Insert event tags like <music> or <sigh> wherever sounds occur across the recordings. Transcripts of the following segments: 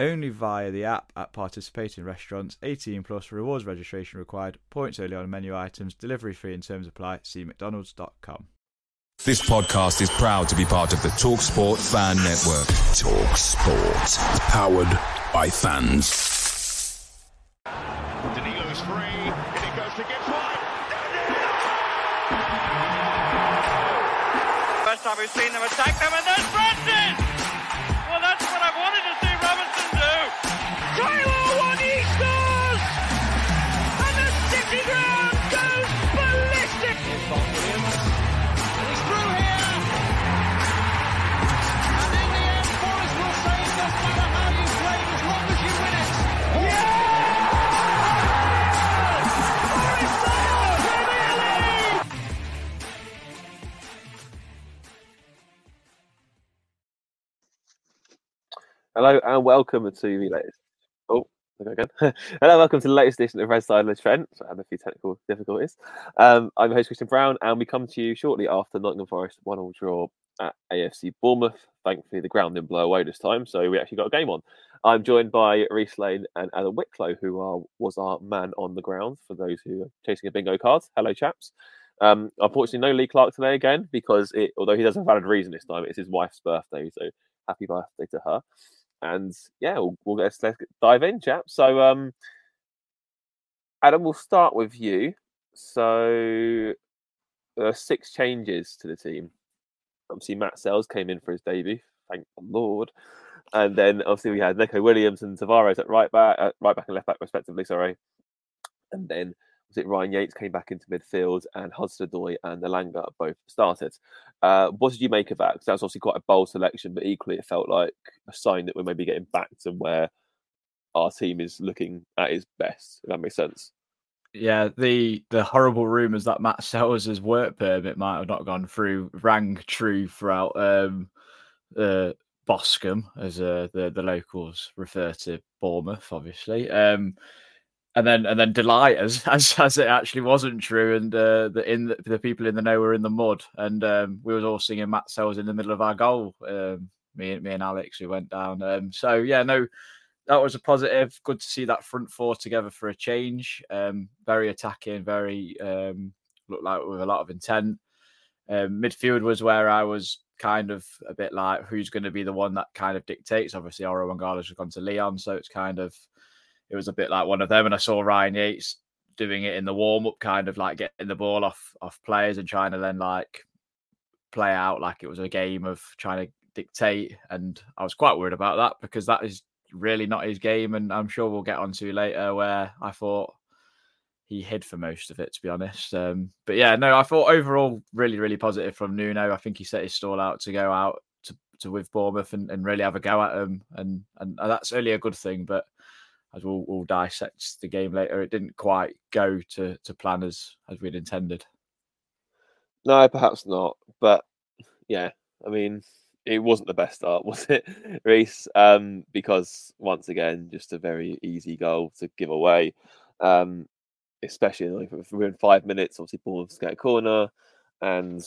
Only via the app at participating restaurants. 18 plus rewards registration required. Points only on menu items. Delivery fee and terms apply. See mcdonalds.com. This podcast is proud to be part of the TalkSport Fan Network. TalkSport. Powered by fans. Danilo's free, and it goes to Gibbs White. First time we've seen them attack them, and there's Francis! Hello and welcome to the latest. Oh, there go again. <laughs> Hello, welcome to the latest edition of Red Side of the Trent. I had a few technical difficulties. Um, I'm your host Christian Brown, and we come to you shortly after Nottingham Forest one-all draw at AFC Bournemouth. Thankfully, the ground didn't blow away this time, so we actually got a game on. I'm joined by Reiss Lane and Adam Wicklow, who are was our man on the ground for those who are chasing a bingo card. Hello, chaps. Um, unfortunately, no Lee Clark today again because it, although he does have a valid reason this time, it's his wife's birthday, so happy birthday to her and yeah, we'll, we'll let's, let's dive in, chap. So, um, Adam, we'll start with you. So, there are six changes to the team. Obviously, Matz Sels came in for his debut. Thank the Lord. And then obviously we had Neco Williams and Tavares at right back, at right back and left back respectively. Sorry. And then was it Ryan Yates came back into midfield and Hudson Odoi and Elanga both started. Uh, what did you make of that? Because that was obviously quite a bold selection, but equally it felt like a sign that we're maybe getting back to where our team is looking at its best. If that makes sense. Yeah, the the horrible rumours that Matz Sels' work permit might have not gone through rang true throughout um, uh, Boscombe, as uh, the the locals refer to Bournemouth, obviously. Um, and then and then delight as <laughs> as, as it actually wasn't true, and uh, the in the, the people in the know were in the mud, and um, we was all singing Matz Sels in the middle of our goal. Um, me and me and Alex who went down. Um, so yeah, no, that was a positive. Good to see that front four together for a change. Um, very attacking, very um, looked like with a lot of intent. Um, midfield was where I was kind of a bit like who's going to be the one that kind of dictates. Obviously, Orel Mangala has gone to Lyon, so it's kind of it was a bit like one of them. And I saw Ryan Yates doing it in the warm up, kind of like getting the ball off off players and trying to then like play out like it was a game of trying to dictate. And I was quite worried about that because that is really not his game. And I'm sure we'll get onto later where I thought he hid for most of it, to be honest. Um, but yeah, no, I thought overall really, really positive from Nuno. I think he set his stall out to go out to, to with Bournemouth and, and really have a go at them, and and that's only a good thing. But as we'll, we'll dissect the game later, it didn't quite go to to plan as as we'd intended. No, perhaps not. But yeah, I mean, it wasn't the best start, <laughs> was it, Reiss? Um, because once again, just a very easy goal to give away. Um, especially like in five minutes, obviously Bournemouth get a corner and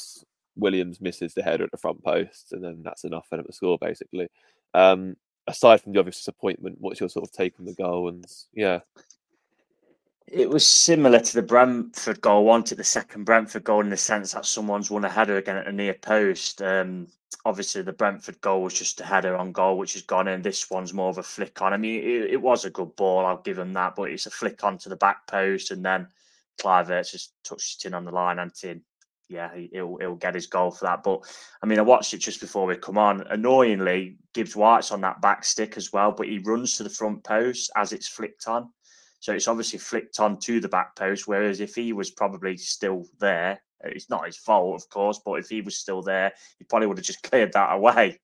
Williams misses the header at the front post, and then that's enough for them to score, basically. Um, aside from the obvious disappointment, what's your sort of take on the goal? And yeah, It was similar to the Brentford goal, wanted the second Brentford goal in the sense that someone's won a header again at a near post. Um, obviously, the Brentford goal was just a header on goal, which has gone in. This one's more of a flick on. I mean, it, it was a good ball, I'll give him that, but it's a flick onto the back post, and then Kluivert just touched it in on the line and in. Yeah, he, will he'll get his goal for that. But I mean, I watched it just before we come on. Annoyingly, Gibbs White's on that back stick as well, but he runs to the front post as it's flicked on. So it's obviously flicked on to the back post. Whereas if he was probably still there, it's not his fault, of course, but if he was still there, he probably would have just <laughs> cleared that away.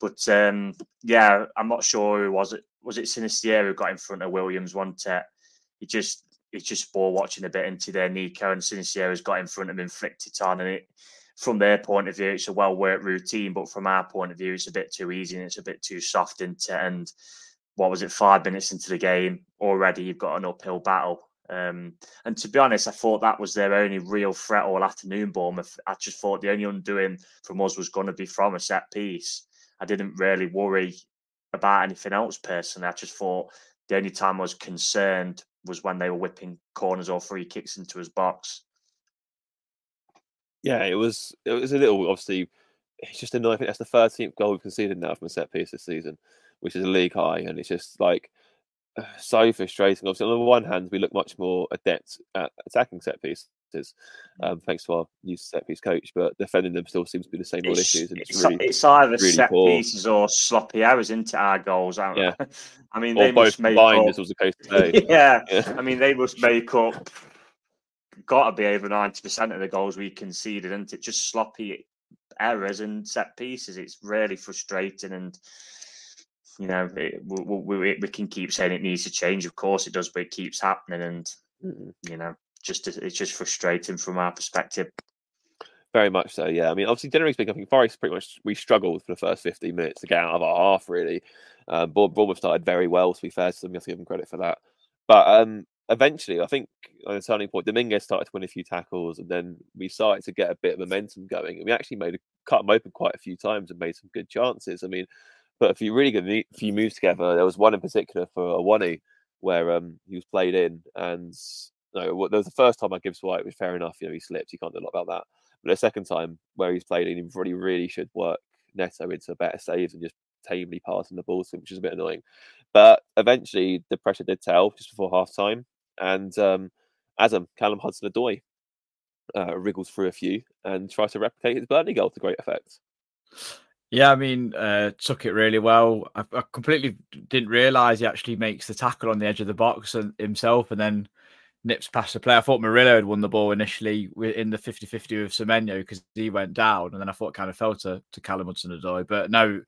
But um, yeah, I'm not sure who was it. Was it Sinisterra who got in front of Williams? One tech. He just he's just ball watching a bit into their Neco and Sinisterra's got in front of him, flicked it on, and it from their point of view, it's a well worked routine. But from our point of view, it's a bit too easy and it's a bit too soft into and what was it, five minutes into the game, already you've got an uphill battle. Um, and to be honest, I thought that was their only real threat all afternoon, Bournemouth. I just thought the only undoing from us was going to be from a set piece. I didn't really worry about anything else personally. I just thought the only time I was concerned was when they were whipping corners or free kicks into his box. Yeah, it was it was a little obviously it's just annoying. That's the thirteenth goal we've conceded now from a set piece this season which is a league high, and it's just like <sighs> so frustrating. Obviously, on the one hand, we look much more adept at attacking set pieces, um, thanks to our new set piece coach, but defending them still seems to be the same old issues. And it's, it's, really, it's either really set poor. pieces or sloppy errors into our goals. I, Yeah. <laughs> I mean, or they both must make up. as was the case <laughs> today. yeah. Yeah. I mean, they must make up. Got to be over ninety percent of the goals we conceded, and it just sloppy errors and set pieces. It's really frustrating, and you know, it, we, we, we can keep saying it needs to change. Of course, it does, but it keeps happening, and Mm. you know, just it's just frustrating from our perspective. Very much so, yeah. I mean, obviously, generally speaking, I think Forest pretty much we struggled for the first 15 minutes to get out of our half, really. Um, Bour- Bournemouth started very well, to be fair to them. You have to give them credit for that. But um, eventually, I think on a turning point, Dominguez started to win a few tackles, and then we started to get a bit of momentum going. And we actually made a, cut them open quite a few times and made some good chances. I mean, but a few really good few moves together. There was one in particular for Awoniyi where um, he was played in, and no, there was the first time I Gibbs White, which fair enough, you know, he slipped. You can't do a lot about that. But the second time where he's played he really, really should work Neto into better saves and just tamely passing the ball to him, which is a bit annoying. But eventually, the pressure did tell just before half time, and um, Adam Callum Hudson Odoi uh, wriggles through a few and tries to replicate his Burnley goal to great effect. Yeah, I mean, uh, took it really well. I, I completely didn't realise he actually makes the tackle on the edge of the box himself, and then nips past the player. I thought Murillo had won the ball initially in the 50-50 with Semenyo because he went down, and then I thought it kind of fell to, to Callum Hudson-Odoi. But no,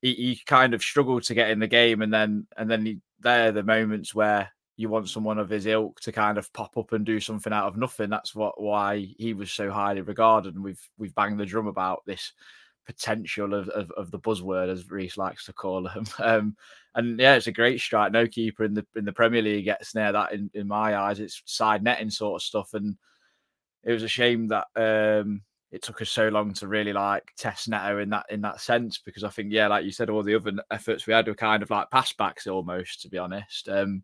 he, he kind of struggled to get in the game, and then and then he, there are the moments where you want someone of his ilk to kind of pop up and do something out of nothing. That's what why he was so highly regarded, and we've we've banged the drum about this potential of, of, of the buzzword as Reiss likes to call him. <laughs> Um, and yeah, it's a great strike. No keeper in the in the Premier League gets near that in, in my eyes. It's side netting sort of stuff. And it was a shame that um it took us so long to really like test Neto in that in that sense because I think yeah, like you said, all the other efforts we had were kind of like pass backs almost, to be honest. Um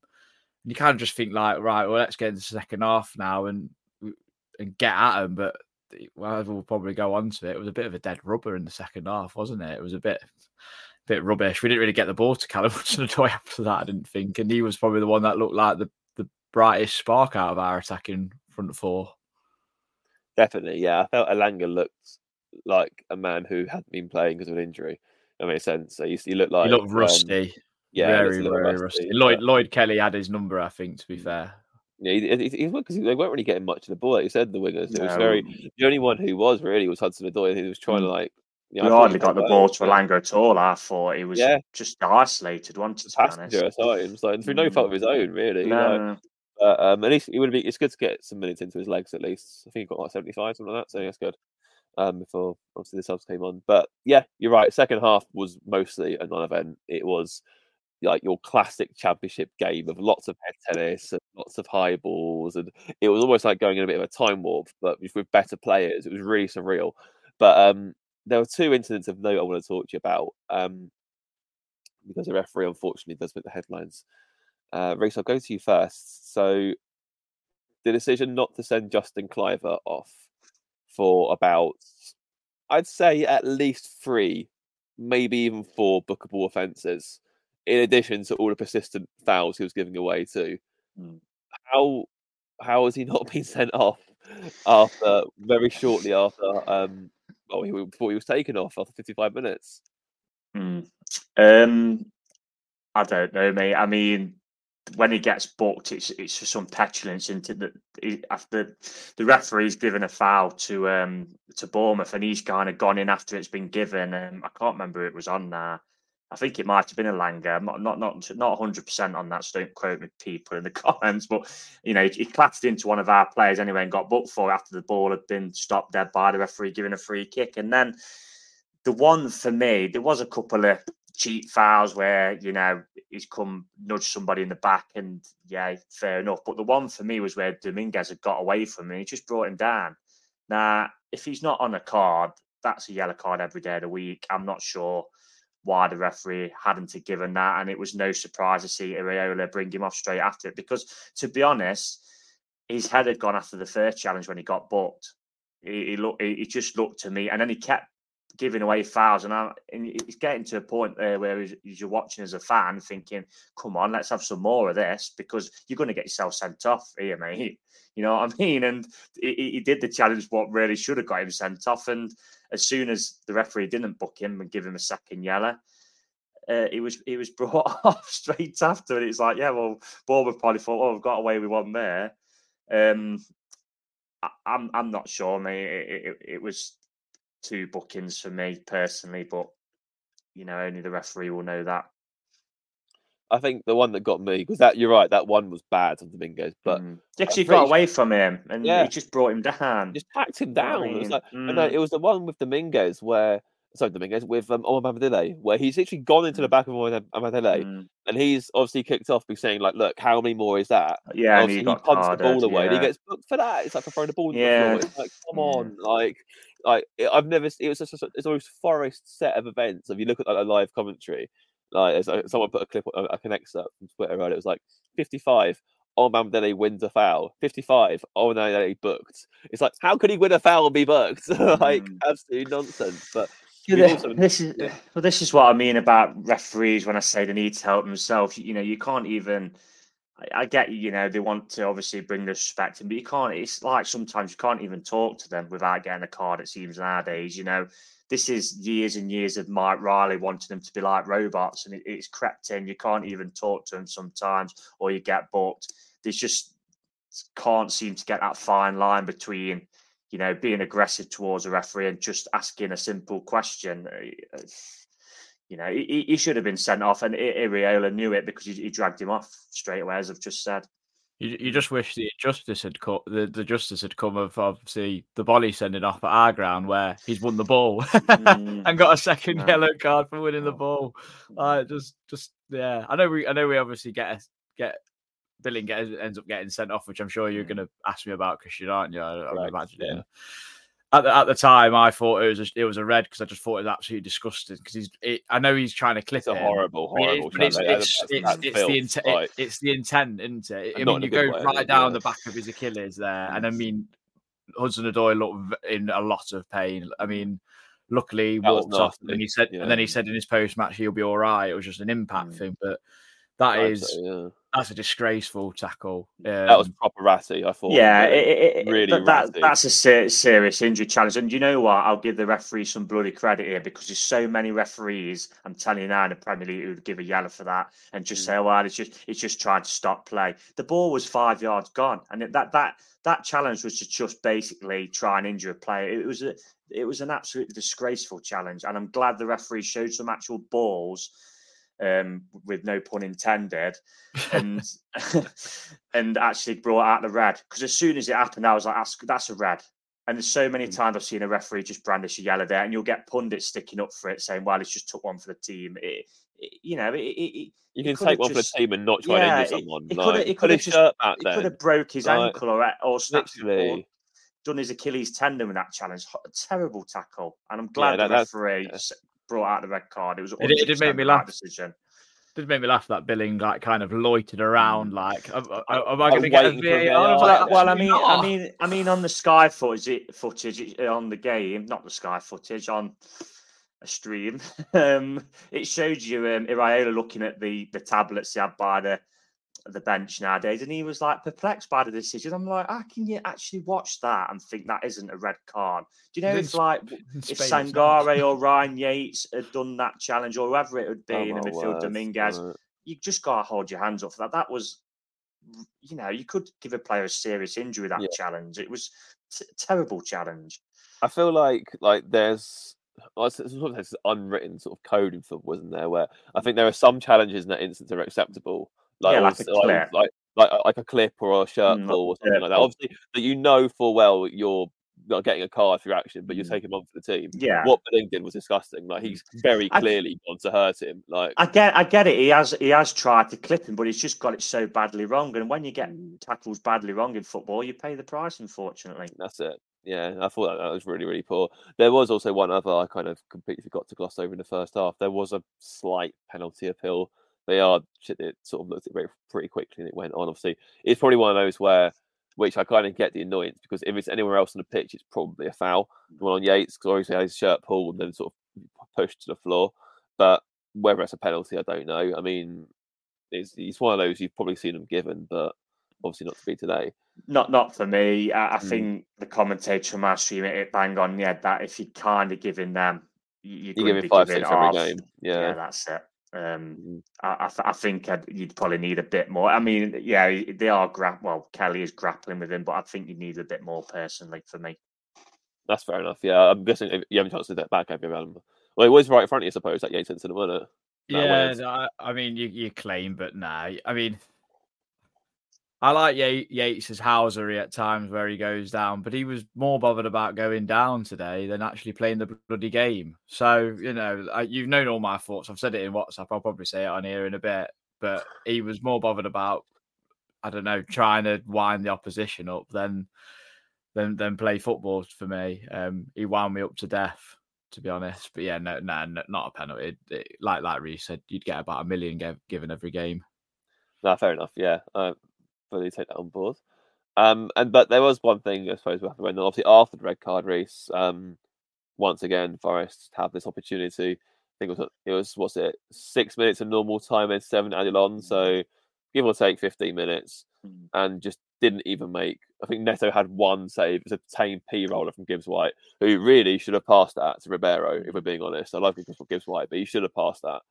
and you kind of just think like, right, well, let's get into the second half now and and get at them. But well, we'll probably go on to it. It was a bit of a dead rubber in the second half, wasn't it? It was a bit bit rubbish. We didn't really get the ball to Callum <laughs> Hudson-Odoi after that, I didn't think. And he was probably the one that looked like the, the brightest spark out of our attacking front four. Definitely, yeah. I felt Elanga looked like a man who hadn't been playing because of an injury. That makes sense. So he, he looked like he looked um, rusty. yeah, very, very rusty, rusty. Lloyd, Lloyd Kelly had his number, I think, to be fair. Yeah, he, he, he, because they weren't really getting much of the ball. Like you said, the wingers. It was very the only one who was really was Hudson Odoi. He was trying to like. You we know, I hardly got the ball to but Elanga at all. I thought he was Yeah. just isolated, he, to be honest? passenger at times, like through no fault of his own, really. No, like, no. But um, at least it would be. It's good to get some minutes into his legs at least. I think he got like seventy five, something like that. So that's good. Um, before obviously the subs came on, but yeah, you're right. Second half was mostly a non-event. It was like your classic championship game of lots of head tennis and lots of high balls, and it was almost like going in a bit of a time warp, but with- better players. It was really surreal. But um, there were two incidents of note I want to talk to you about. Um, because the referee unfortunately does make the headlines. Uh, Reiss, I'll go to you first. So the decision not to send Justin Kluivert off for about, I'd say at least three, maybe even four bookable offences, in addition to all the persistent fouls he was giving away too. Mm. How how has he not been sent off after very shortly after um well he, before he was taken off after 55 minutes? Mm. Um, I don't know, mate. I mean, when he gets booked, it's it's for some petulance into the after the referee's given a foul to um to Bournemouth and he's kind of gone in after it's been given. Um, I can't remember it was on there. I think it might have been Elanga. I'm not not not not 100 percent on that. So don't quote me, people in the <laughs> comments. But you know, he, he clattered into one of our players anyway and got booked for after the ball had been stopped dead by the referee giving a free kick. And then the one for me, there was a couple of cheap fouls where you know he's come nudge somebody in the back and yeah, fair enough. But the one for me was where Dominguez had got away from him he just brought him down. Now, if he's not on a card, that's a yellow card every day of the week. I'm not sure why the referee hadn't given that, and it was no surprise to see Iraola bring him off straight after it. Because to be honest, his head had gone after the first challenge when he got booked. He, he looked, he just looked to me, and then he kept giving away fouls, and, I, and it's getting to a point there where you're watching as a fan, thinking, "Come on, let's have some more of this," because you're going to get yourself sent off here, mate. You know what I <laughs> mean? And he, he did the challenge what really should have got him sent off, and as soon as the referee didn't book him and give him a second yellow, uh, he was he was <laughs> brought off straight after, and it's like, yeah, well, Bournemouth probably thought, oh, we've got away with one there. Um, I, I'm I'm not sure, mate. It, it, it was two bookings for me personally, but you know, only the referee will know that. I think the one that got me because that you're right, that one was bad on Dominguez, but mm. actually got away from him and yeah. he just brought him down, just packed him down. I mean? It was like, mm. no, it was the one with Dominguez where sorry, Dominguez with um, Omar Mamadele, where he's actually gone into the mm. back of Omar Mamadele, mm. and he's obviously kicked off by saying like, "Look, how many more is that?" Yeah, and he, he punts the ball away, yeah. and he gets booked for that. It's like for throwing the ball. Yeah, the it's like come on, like, like I've never. It was just a, it's always forest set of events. If you look at like, a live commentary, like someone put a clip, a, a connect up from Twitter, right? It was like fifty-five. Oh, Mamadele wins a foul. 55. Oh, no, no, he booked. It's like, how could he win a foul and be booked? <laughs> like, Mm. absolute nonsense. But also- this is yeah. well, this is what I mean about referees when I say they need to help themselves. You know, you can't even. I, I get you know they want to obviously bring the respect in, but you can't. It's like sometimes you can't even talk to them without getting a card. It seems nowadays. You know, this is years and years of Mike Riley wanting them to be like robots, and it, it's crept in. You can't even talk to them sometimes, or you get booked. There's just can't seem to get that fine line between you know, being aggressive towards a referee and just asking a simple question. Eh, eh, You know, he, he should have been sent off, and Iraola knew it because he, he dragged him off straight away, as I've just said. You, you just wish the justice had come. The, the justice had come of obviously the volley sending off at our ground where he's won the ball <laughs> Mm. and got a second No. yellow card for winning the Oh. ball. Uh, just, just yeah. I know we, I know we obviously get a, get Billing gets, ends up getting sent off, which I'm sure you're Mm. going to ask me about, because you aren't you? I, I Correct, imagine. yeah. Yeah. At the, at the time, I thought it was a, it was a red because I just thought it was absolutely disgusting. Because he's, it, I know he's trying to clip It's a horrible, horrible. but it's, it's, it's, it's filth, the intent. like- it's the intent, isn't it? I mean, you go way, right down yeah. the back of his Achilles there, and I mean, Hudson Odoi looked in a lot of pain. I mean, luckily he walked off, and he said, and then he said in his post match he'll be all right. It was just an impact Mm. thing, but that I'd is say, yeah. that's a disgraceful tackle. that was Um, proper ratty. I thought. Yeah, really, it, it, really that, that- ratty. that's a ser- serious injury challenge. And you know what? I'll give the referee some bloody credit here because there's so many referees. I'm telling you now in the Premier League who would give a yellow for that and just Mm. say, "Well, it's just it's just trying to stop play." The ball was five yards gone, and it- that that that challenge was to just basically try and injure a player. It was a it was an absolutely disgraceful challenge, and I'm glad the referee showed some actual balls. Um, with no pun intended, <laughs> and <laughs> and actually brought out the red because as soon as it happened, I was like, "That's that's a red." And there's so many Mm. times I've seen a referee just brandish a yellow there, and you'll get pundits sticking up for it, saying, "Well, it's just took one for the team." It, it, you know, it, it, you can take one just- for the team and not try Yeah, to it- injure someone. it like, could've- it could've his just- shirt back he could have broke his Like, ankle or or snapped literally. done his Achilles tendon with that challenge. Ho- Terrible tackle, and I'm glad that- the referee yeah. Brought out the red card. It was It- it did make me laugh. Decision. did make me laugh that Billing like kind of loitered around like am, am I going to get a VAR? I was VAR. like, Well, I "Actually mean, I mean, I mean, on the Sky footage, footage on the game, not the Sky footage on a stream, <laughs> um, it showed you um, Iraola looking at the the tablets he had by the the bench nowadays, and he was like perplexed by the decision. I'm like, how can you actually watch that and think that isn't a red card? Do you know In if like if it's. Sangare or Ryan Yates had done that challenge or whoever it would be Oh, in the midfield, word, Dominguez, right. you just got to hold your hands up for that. That was, you know, you could give a player a serious injury that Yeah. challenge. It was t- terrible challenge. I feel like like there's well, it's- it's sort of this unwritten sort of code in football, isn't there? Where I think there are some challenges in that instance that are acceptable, like Yeah, like a clip. like like like a clip or a shirt Mm, pull or something like that. Obviously, that you know full well you're not getting a card for your action, but you're Mm. taking one for the team. Yeah. What Billing did was disgusting. Like he's very I- clearly gone to hurt him. Like I get, I get it. He has, he has tried to clip him, but he's just got it so badly wrong. And when you get Mm. tackles badly wrong in football, you pay the price. Unfortunately, That's it. Yeah, I thought that, that was really, really poor. There was also one other I kind of completely forgot to gloss over in the first half. There was a slight penalty appeal. They are it sort of looked at it very pretty quickly and it went on. Obviously, it's probably one of those where, which I kind of get the annoyance because if it's anywhere else on the pitch, it's probably a foul. The one on Yates because obviously had his shirt pulled and then sort of pushed to the floor. But whether it's a penalty, I don't know. I mean, it's, it's one of those you've probably seen them given, but obviously not to be today. not, not for me. I, I Mm. think the commentator from our stream it bang on the head that if you're kind of giving them, you- you're, You to be five, giving six every game. yeah, Yeah. that's it. Um, Mhm. I, I, th- I think I'd, you'd probably need a bit more. I mean, yeah, they are gra- well, Kelly is grappling with him, but I think you need a bit more personally for me. That's fair enough. Yeah, I'm guessing if you haven't chance to that back, have you, Adam? Well, it was right in front of you, I suppose, that Yates incident, wasn't it? That Yeah, was- no, I, I mean, you, you claim, but nah. I mean, I like Ye- Yates's housery at times where he goes down, but he was more bothered about going down today than actually playing the bloody game. So, you know, I, you've known all my thoughts. I've said it in WhatsApp. I'll probably say it on here in a bit, but he was more bothered about, I don't know, trying to wind the opposition up than than than play football for me. Um, he wound me up to death to be honest. But yeah, no, no, no not a penalty. It, it, like like Reiss said, you'd get about a million give, given every game. No, fair enough. Yeah, I fully take that on board. Um, and but there was one thing I suppose we have to mention. Obviously, after the red card Reiss, um, once again, Forest have this opportunity. I think it was it was what's it six minutes of normal time and seven added on, so give or take fifteen minutes, and just didn't even make. I think Neto had one save. It was a tame P roller from Gibbs White, who really should have passed that to Ribeiro. If we're being honest, I love Gibbs White, but he should have passed that,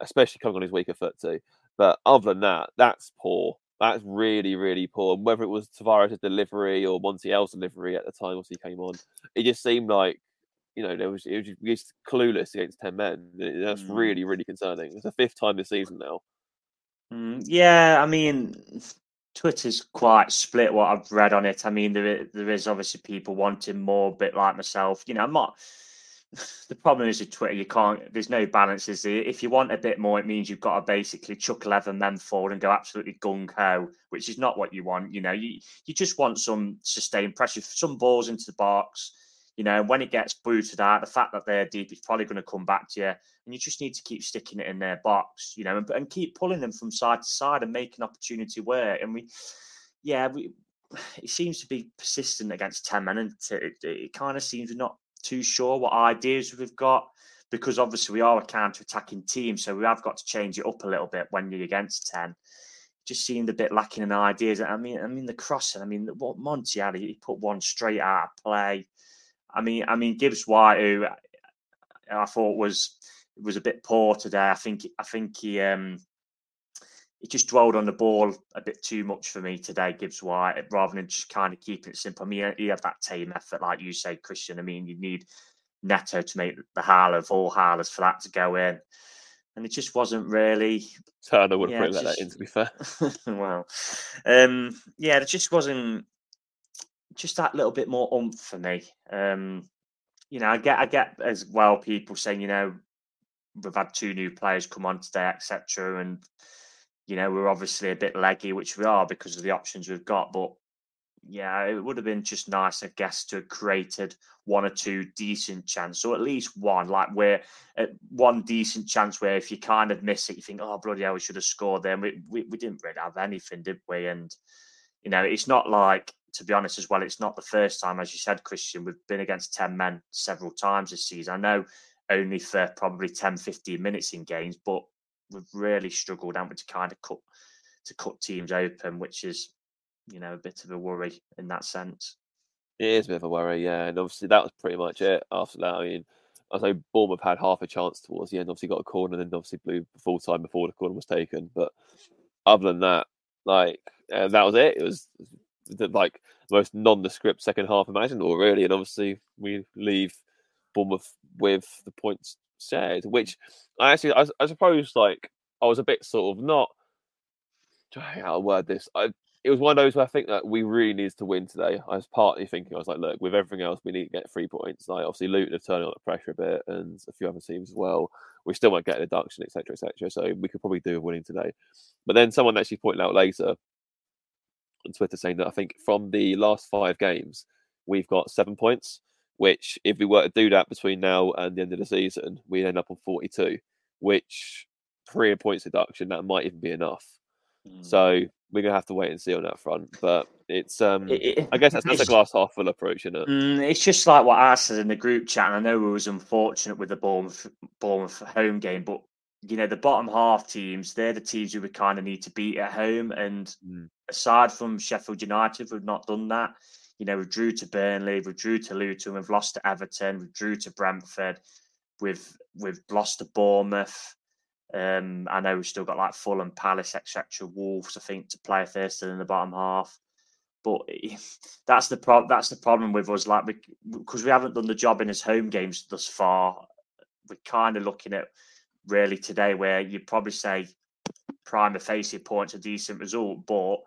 especially coming on his weaker foot too. But other than that, that's poor. That's really, really poor. And whether it was Tavares' delivery or Montiel's delivery at the time, once he came on, it just seemed like you know there was it was just, clueless against ten men. That's Mm. really, really concerning. It's the fifth time this season now. Mm, yeah, I mean, Twitter's quite split. What I've read on it, I mean, there there is obviously people wanting more, a bit like myself. You know, I'm not. <sighs> The problem is with Twitter, you can't. There's no balance. Is? If you want a bit more, it means you've got to basically chuck eleven men forward and go absolutely gung ho, which is not what you want. You know, you you just want some sustained pressure, some balls into the box. You know, when it gets booted out, the fact that they're deep is probably going to come back to you and you just need to keep sticking it in their box, you know, and, and keep pulling them from side to side and making opportunity work. And we, yeah, we, <sighs> it seems to be persistent against ten men, and it, it, it kind of seems we're not too sure what ideas we've got because obviously we are a counter-attacking team, so we have got to change it up a little bit when you're against ten. Just seemed a bit lacking in ideas. I mean, I mean the crossing. I mean, what Monty had, he put one straight out of play. I mean, I mean Gibbs White, who I thought was was a bit poor today. I think I think he um he just dwelled on the ball a bit too much for me today, Gibbs White, rather than just kind of keeping it simple. I mean, he had that team effort, like you say, Christian. I mean, you need Neto to make the howler of all howlers for that to go in. And it just wasn't really Turner would have Yeah, let that in. To be fair, <laughs> well, um, yeah, it just wasn't just that little bit more oomph for me. Um, you know, I get, I get as well people saying, you know, we've had two new players come on today, etc., and you know, we're obviously a bit leggy, which we are because of the options we've got. But yeah, it would have been just nice, I guess, to have created one or two decent chances, or at least one, like where uh, one decent chance where if you kind of miss it, you think, oh bloody hell, we should have scored. Then we, we we didn't really have anything, did we? And you know, it's not like to be honest as well, it's not the first time, as you said, Christian, we've been against 10 men several times this season. I know only for probably 10, 15 minutes in games, but we've really struggled, haven't we, to kind of cut to cut teams open, which is, you know, a bit of a worry in that sense. It is a bit of a worry, yeah. And obviously that was pretty much it after that. I mean, I say Bournemouth had half a chance towards the end, obviously got a corner, and then obviously blew full time before the corner was taken. But other than that, like uh, that was it. It was the like most nondescript second half imaginable, really. And obviously, we leave Bournemouth with the points shared, which I actually, I, I suppose, like I was a bit sort of not. How to word this? I it was one of those where I think that we really needed to win today. I was partly thinking, I was like, look, with everything else, we need to get three points. Like, obviously, Luton have turned on the pressure a bit, and a few other teams as well. We still might get a deduction, etc., etc. So we could probably do with winning today. But then someone actually pointed out later on Twitter saying that I think from the last five games, we've got seven points, which if we were to do that between now and the end of the season, we'd end up on 42, which three points deduction, that might even be enough. Mm. So we're gonna have to wait and see on that front. But it's um it, I guess that's, that's a glass half full approach, isn't it? Mm, it's just like what I said in the group chat, and I know we was unfortunate with the Bournemouth Bournemouth home game, but you know, the bottom half teams, they're the teams who we kind of need to beat at home. And mm. aside from Sheffield United, we've not done that. You know, we drew to Burnley, we drew to Luton, we've lost to Everton, we drew to Brentford, we've we've lost to Bournemouth. Um, I know we've still got like Fulham, Palace, etc. Wolves, I think, to play if they're in the bottom half. But <laughs> that's the. That's the problem with us, like because we, we haven't done the job in his home games thus far. We're kind of looking at really today where you'd probably say prima facie points a decent result, but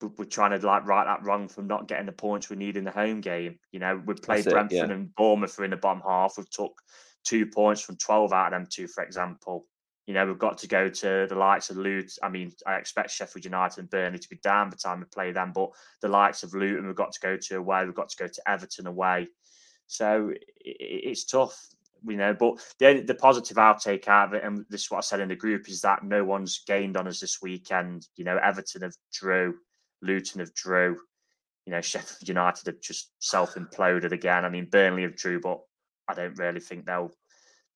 we're trying to like right that wrong from not getting the points we need in the home game. You know, we played Brentford yeah. and Bournemouth in the bottom half. We've took two points from 12 out of them two, for example. You know, we've got to go to the likes of Luton. I mean, I expect Sheffield United and Burnley to be down by the time we play them, but the likes of Luton, we've got to go to away. We've got to go to Everton away. So it's tough you know. But the the positive I'll take out of it, and this is what I said in the group, is that no one's gained on us this weekend. You know, Everton have drew, Luton have drew. You know, Sheffield United have just self imploded again. I mean, Burnley have drew, but I don't really think they'll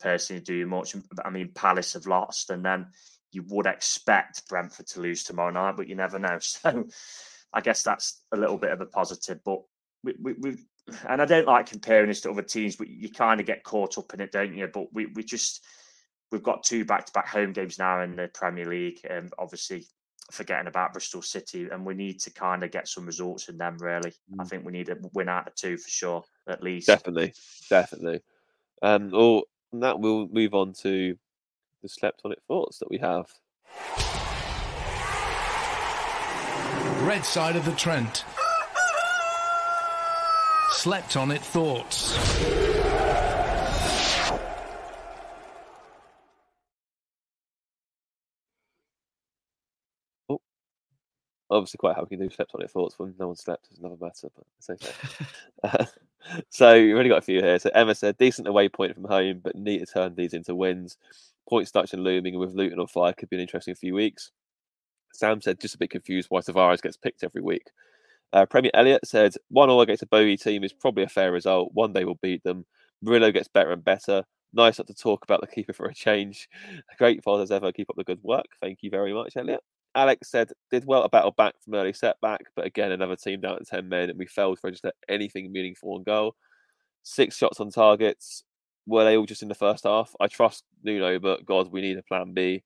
personally do much. I mean, Palace have lost, and then you would expect Brentford to lose tomorrow night, but you never know. <laughs> So I guess that's a little bit of a positive. But we, we, we've and I don't like comparing this to other teams, but you kind of get caught up in it, don't you? But we, we just we've got two back to back home games now in the Premier League, and um, obviously forgetting about Bristol City, and we need to kind of get some results in them. Really, mm. I think we need a win out of two for sure, at least. Definitely, definitely. Um, well, that we'll move on to the slept on it thoughts that we have. Red side of the Trent slept on it thoughts. Obviously quite happy to do slept on it thoughts when no one slept is another matter, but it's okay. uh, <laughs> <laughs> so we've only got a few here. So Emma said decent away point from home, but need to turn these into wins. Points and looming, and with Luton on fire, could be an interesting few weeks. Sam said just a bit confused why Tavares gets picked every week. Uh, Premier Elliott said one all against a bogey team is probably a fair result. One day we'll beat them. Murillo gets better and better. Nice not to talk about the keeper for a change. <laughs> Great as ever. Keep up the good work. Thank you very much, Elliot. Alex said did well to battle back from early setback, but again another team down to ten men, and we failed to register anything meaningful on goal. Six shots on targets. Were they all just in the first half? I trust Nuno, but God, we need a plan B.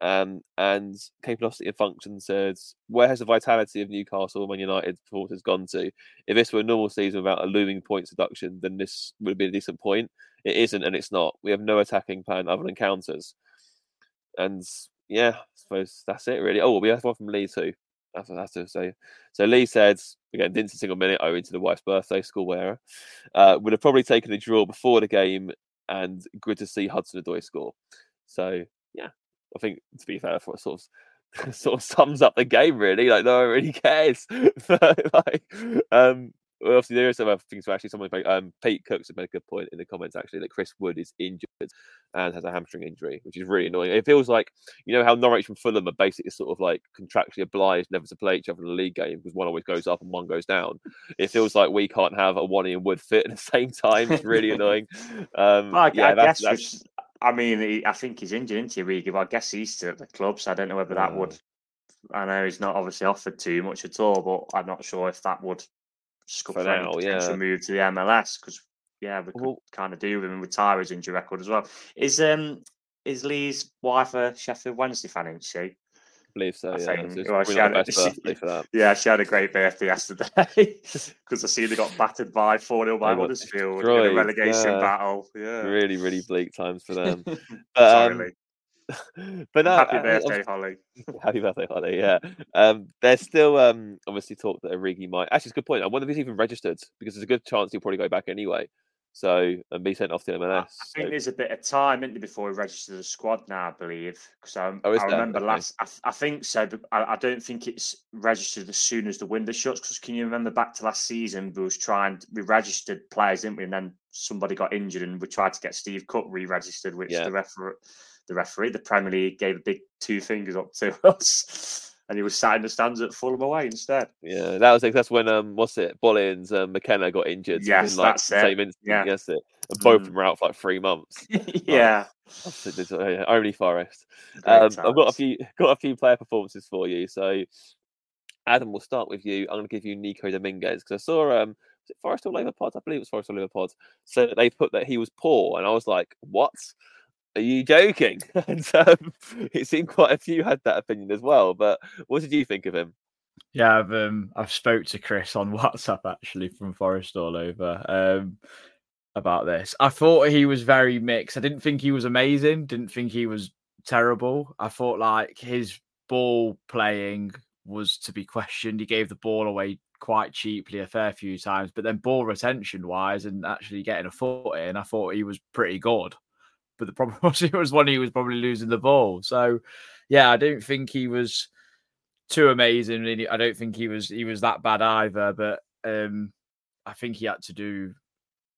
Um, and capability and function says, where has the vitality of Newcastle when United supporters gone to? If this were a normal season without a looming points deduction, then this would be a decent point. It isn't, and it's not. We have no attacking plan other than counters. And yeah, I suppose that's it really. Oh, we have one from Lee too. That's what have to say. So Lee said, again, didn't see a single minute owing to the wife's birthday, school wearer. Uh, would have probably taken a draw before the game and good to see Hudson Odoi score. So yeah, I think to be fair, for sort of <laughs> sort of sums up the game really. Like no one really <laughs> cares. <laughs> like, um, obviously there are some other things. Actually, someone like um, Pete Cooks has made a good point in the comments actually that Chris Wood is injured and has a hamstring injury, which is really annoying. It feels like you know how Norwich and Fulham are basically sort of like contractually obliged never to play each other in a league game because one always goes up and one goes down. It feels like we can't have Awoniyi and Wood fit at the same time. It's really annoying. <laughs> Um, I, yeah, I that's, guess. that's, I mean, he, I think he's injured into Origi, but I guess he's still at the club, so I don't know whether that Mm. would. I know he's not obviously offered too much at all, but I'm not sure if that would For now, yeah. move to the MLS because yeah, we could Well- kind of do with him and retire his injury record as well. Is um is Lee's wife a Sheffield Wednesday fan? Isn't she? believe so. I Yeah, think- well, she had- she-. Yeah, she had a great birthday yesterday <laughs> because I see they got battered by 4 0 by Huddersfield in a relegation yeah. battle. Yeah. Really, really bleak times for them. <laughs> Sorry, um, Lee. <laughs> but no, Happy birthday, obvi- Holly. <laughs> Happy birthday, Holly. Yeah. Um, there's still um, obviously talk that Origi might. Actually, it's a good point. I wonder if he's even registered because there's a good chance he'll probably go back anyway. So and be sent off to MLS. I think so- there's a bit of time isn't there, before he registers the squad now, I believe. Because I, Oh, I remember Okay. last, I, I think so, but I, I don't think it's registered as soon as the window shuts. Because can you remember back to last season, we was trying, we registered players, didn't we? And then somebody got injured, and we tried to get Steve Cook re-registered, which Yeah. the referee, the referee, the Premier League gave a big two fingers up to <laughs> us, and he was sat in the stands at Fulham away instead. Yeah, that was that's when um, what's it? Bollins, um, McKenna got injured. Yes, in, like, that's the it. Same instant. Yeah. Yes, it. And both of Mm. them were out for like three months. <laughs> yeah, this- uh, only Forest. Um, I've got a few got a few player performances for you. So, Adam, we'll start with you. I'm going to give you Nico Dominguez because I saw um, was it Forest or Labour Pod? I believe it was Forest or Labour Pod. So they put that he was poor, and I was like, "What? Are you joking?" <laughs> and um, it seemed quite a few had that opinion as well. But what did you think of him? Yeah, I've um, I've spoke to Chris on <laughs> WhatsApp actually from Forest all over um, about this. I thought he was very mixed. I didn't think he was amazing. Didn't think he was terrible. I thought like his ball playing was to be questioned. He gave the ball away quite cheaply a fair few times, but then ball retention wise and actually getting a foot in, I thought he was pretty good. But the problem <laughs> was it was when he was probably losing the ball. So yeah, I don't think he was too amazing. I don't think he was he was that bad either. But um, I think he had to do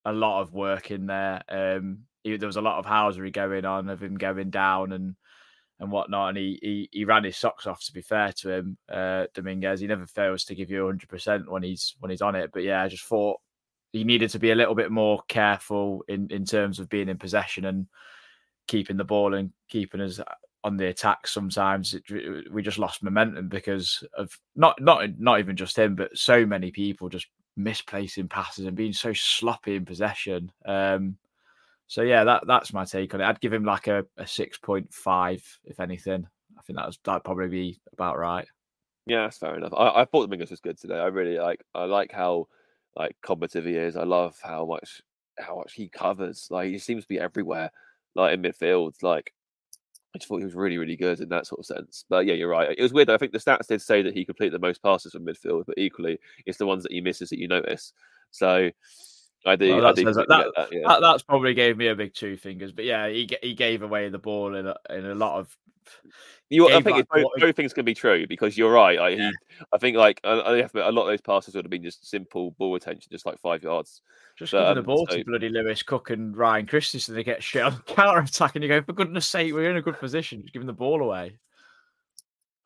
a lot of work in there. Um, he, there was a lot of housery going on of him going down and and whatnot, and he he, he ran his socks off. To be fair to him, uh, Dominguez, he never fails to give you hundred percent when he's when he's on it. But yeah, I just thought he needed to be a little bit more careful in in terms of being in possession and keeping the ball and keeping us on the attack sometimes it, we just lost momentum because of not not not even just him but so many people just misplacing passes and being so sloppy in possession um so yeah that that's my take on it i'd give him like a, a 6.5 if anything i think that was that'd probably be about right Yeah, that's fair enough. I, I thought the Dominguez was good today. I really like. I like how like combative he is. I love how much how much he covers. Like he seems to be everywhere. Like in midfield. Like I just thought he was really really good in that sort of sense. But yeah, you're right. It was weird. I think the stats did say that he completed the most passes from midfield, but equally it's the ones that he misses that you notice. So I do. Well, I do that- that, yeah. that- that's probably gave me a big two fingers but yeah he he gave away the ball in a, in a lot of You, I think it's both, both things can be true because you're right. I, he, I think like I, I have to a lot of those passes would have been just simple ball retention, just like five yards. Just But, giving the um, ball so- to bloody Lewis Cook and Ryan Christensen, so they get shit on <laughs> counter attack, and you go, for goodness sake, we're in a good position, just giving the ball away.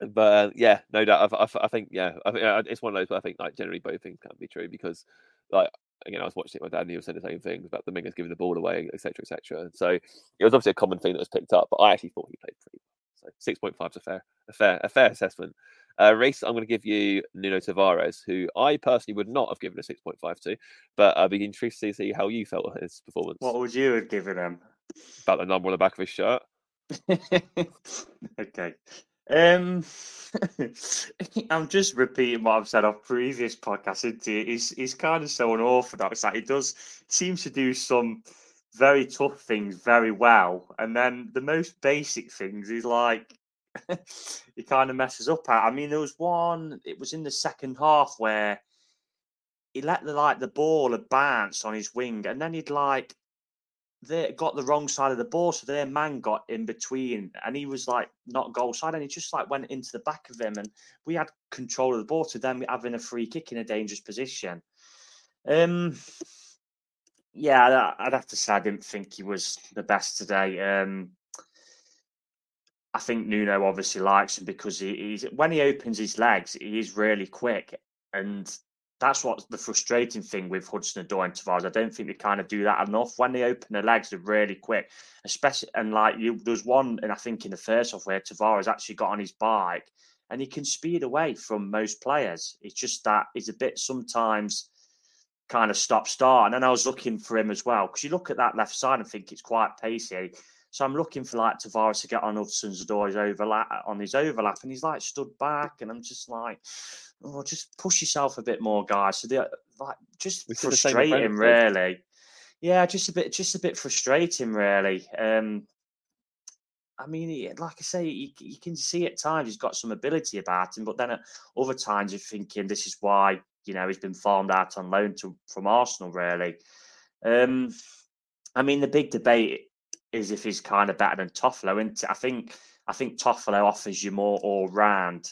But uh, yeah, no doubt. I, I, I think yeah, I think uh, it's one of those. But I think like generally both things can be true because like again, I was watching it with my dad, and he was saying the same things about the Mingers giving the ball away, etc., etc. So it was obviously a common thing that was picked up, but I actually thought he played pretty well. So six point five is a fair, a fair, a fair assessment. Uh, Reiss, I'm going to give you Nuno Tavares, who I personally would not have given a six point five to, but I'd be interested to see how you felt his performance. What would you have given him? About the number on the back of his shirt. <laughs> okay. Um, <laughs> I'm just repeating what I've said off previous podcasts. Isn't? He's he's kind of so unorthodox that he does seems to do some very tough things very well, and then the most basic things is like he kind of messes up at. I mean, there was one. It was in the second half where he let the like the ball had bounced on his wing, and then he'd like they got the wrong side of the ball, so their man got in between, and he was like not goal side, and he just like went into the back of him, and we had control of the ball to them having a free kick in a dangerous position. Um, yeah, I- I'd have to say I didn't think he was the best today. Um, I think Nuno obviously likes him because he, he's when he opens his legs, he is really quick, and that's what's the frustrating thing with Hudson Odoi and Tavares. I don't think they kind of do that enough. When they open their legs, they're really quick, especially and like you. There's one, and I think in the first half where Tavares actually got on his bike and he can speed away from most players. It's just that he's a bit sometimes kind of stop start. And then I was looking for him as well because you look at that left side and think it's quite pacey. So I'm looking for like Tavares to get on Hudson-Odoi's overlap on his overlap, and he's like stood back, and I'm just like, oh, just push yourself a bit more, guys. So they like just We said the same with frustrating, really. Yeah, just a bit, just a bit frustrating, really. Um, I mean, like I say, you, you can see at times he's got some ability about him, but then at other times you're thinking this is why you know he's been farmed out on loan to from Arsenal. Really, um, I mean, the big debate is if he's kind of better than Toffolo. And I think I think Toffolo offers you more all round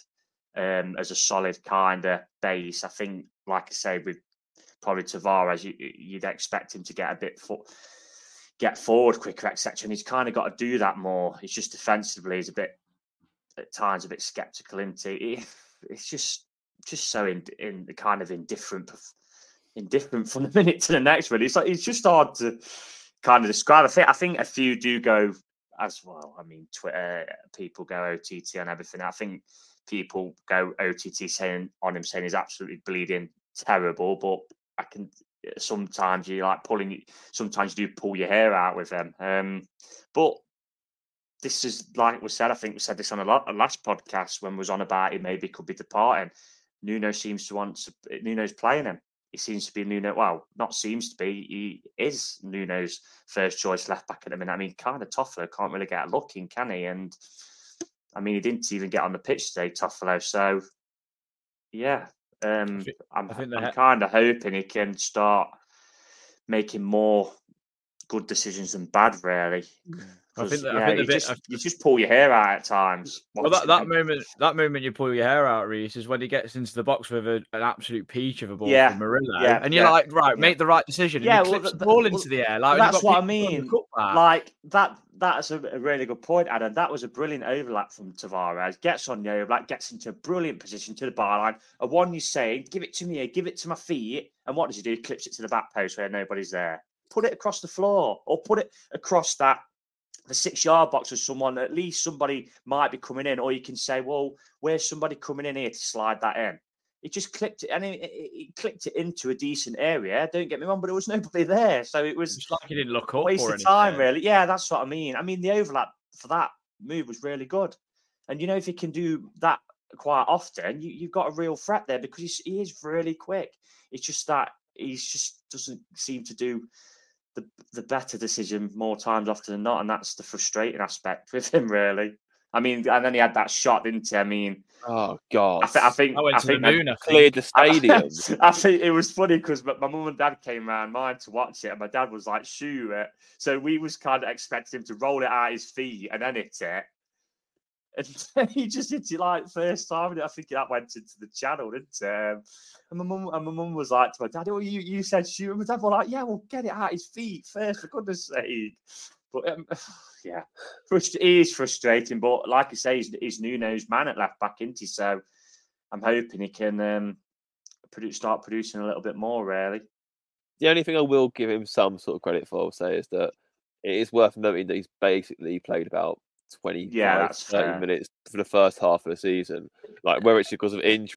um, as a solid kind of base. I think, like I say, with probably Tavares, you, you'd expect him to get a bit fo- get forward quicker, etc. And he's kind of got to do that more. He's just defensively, he's a bit at times a bit skeptical into it. It's <laughs> just just so in in kind of indifferent, indifferent from the <laughs> minute to the next. Really, it's like it's just hard to kind of describe. I think I think a few do go as well. I mean, Twitter people go OTT on everything. I think people go OTT saying on him saying he's absolutely bleeding terrible, but I can sometimes you like pulling sometimes you do pull your hair out with them. Um, but this is like we said. I think we said this on a, lot, last podcast when we was on about it maybe could be departing. Nuno seems to want to. Nuno's playing him. He seems to be Nuno. Well, not seems to be. He is Nuno's first choice left back at the minute. I mean, kind of Toffolo can't really get a look in, can he? And I mean, he didn't even get on the pitch today, Toffolo. So yeah, um, I'm, I think the I'm kind of hoping he can start making more good decisions than bad, really. I think that- I think the you, bit- just, I- you just pull your hair out at times. Well, that, that moment, that moment you pull your hair out, Reiss, is when he gets into the box with a, an absolute peach of a ball Yeah, from Murillo, yeah, and you're yeah, like, right, yeah. make the right decision. Yeah, and he well, clips th- the ball th- into the air. well, Like, that's what I the mean. Like that. That's a, a really good point, Adam. That was a brilliant overlap from Tavares. Gets on the overlap, gets into a brilliant position to the byline. A one you say, give it to me, give it to my feet. And what does he do? He clips it to the back post where nobody's there. Put it across the floor, or put it across that the six yard box of someone. At least somebody might be coming in, or you can say, well, where's somebody coming in here to slide that in? He just clicked it, and he- he clicked it into a decent area. Don't get me wrong, but there was nobody <laughs> there, so it was It's like he didn't look up waste of time, really. Yeah, that's what I mean. I mean, the overlap for that move was really good, and you know, if he can do that quite often, you, you've got a real threat there because he's, he is really quick. It's just that he just doesn't seem to do the the better decision more times often than not, and that's the frustrating aspect <laughs> with him, really. I mean, and then he had that shot, didn't he? I mean, Oh God! I, th- I think I went I to the think that- moon. I cleared think. the <laughs> stadium. I think it was funny because my, my mum and dad came round mine to watch it, and my dad was like, "Shoot it!" So we was kind of expecting him to roll it out his feet and then hit it, and <laughs> he just hit it like first time, and I think that went into the channel, didn't it? Um, and my mum and my mum was like to my dad, "Oh, you you said shoot," and my dad was like, "Yeah, well, get it out his feet first, for goodness sake." But um, <sighs> yeah, frust- he is frustrating. But like I say, he's, he's Nuno's man at left back, isn't he? So I'm hoping he can um, produ- start producing a little bit more. Really, The only thing I will give him some sort of credit for, I'll say, is that it is worth noting that he's basically played about 25, Yeah, that's 30 fair. minutes for the first half of the season. Like, whether it's because of injury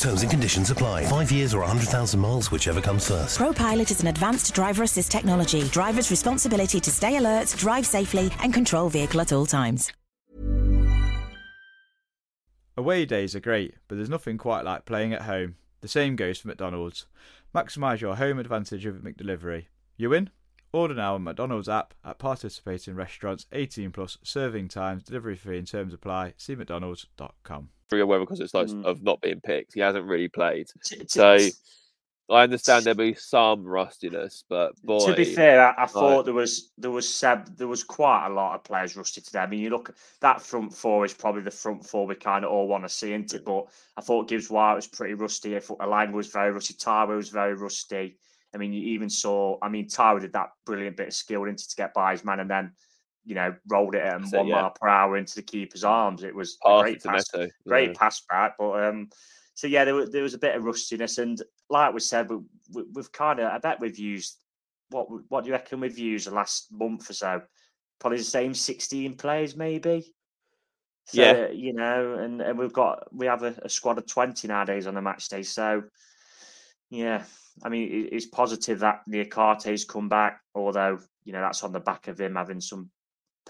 Terms and conditions apply. Five years or 100,000 miles, whichever comes first. ProPilot is an advanced driver assist technology. Driver's responsibility to stay alert, drive safely, and control vehicle at all times. Away days are great, but there's nothing quite like playing at home. The same goes for McDonald's. Maximise your home advantage with McDelivery. You in? Order now on McDonald's app at participating restaurants 18 plus serving times, delivery fee and terms apply. See McDonald's.com. Aware because it's like Mm. of not being picked. He hasn't really played. So I understand there'll be some rustiness, but boy, to be fair, I, I like- thought there was there was Seb, there was quite a lot of players rusty today. I mean, you look that front four is probably the front four we kind of all want to see into it. But I thought Gibbs White was pretty rusty. I thought Elanga was very rusty. Tyler was very rusty. I mean, you even saw. I mean, Tyler did that brilliant bit of skill into to get by his man, and then you know rolled it at one yeah. mile per hour into the keeper's arms. It was a Pass great pass Neto, great yeah. pass back. But um, so yeah, there was there was a bit of rustiness, and like we said, we, we've kind of I bet we've used what what do you reckon we've used the last month or so? Probably the same sixteen players, maybe. So, Yeah. you know, and, and we've got we have a, a squad of twenty nowadays on the match day. So, yeah, I mean, it, it's positive that Niakhaté's come back, although you know that's on the back of him having some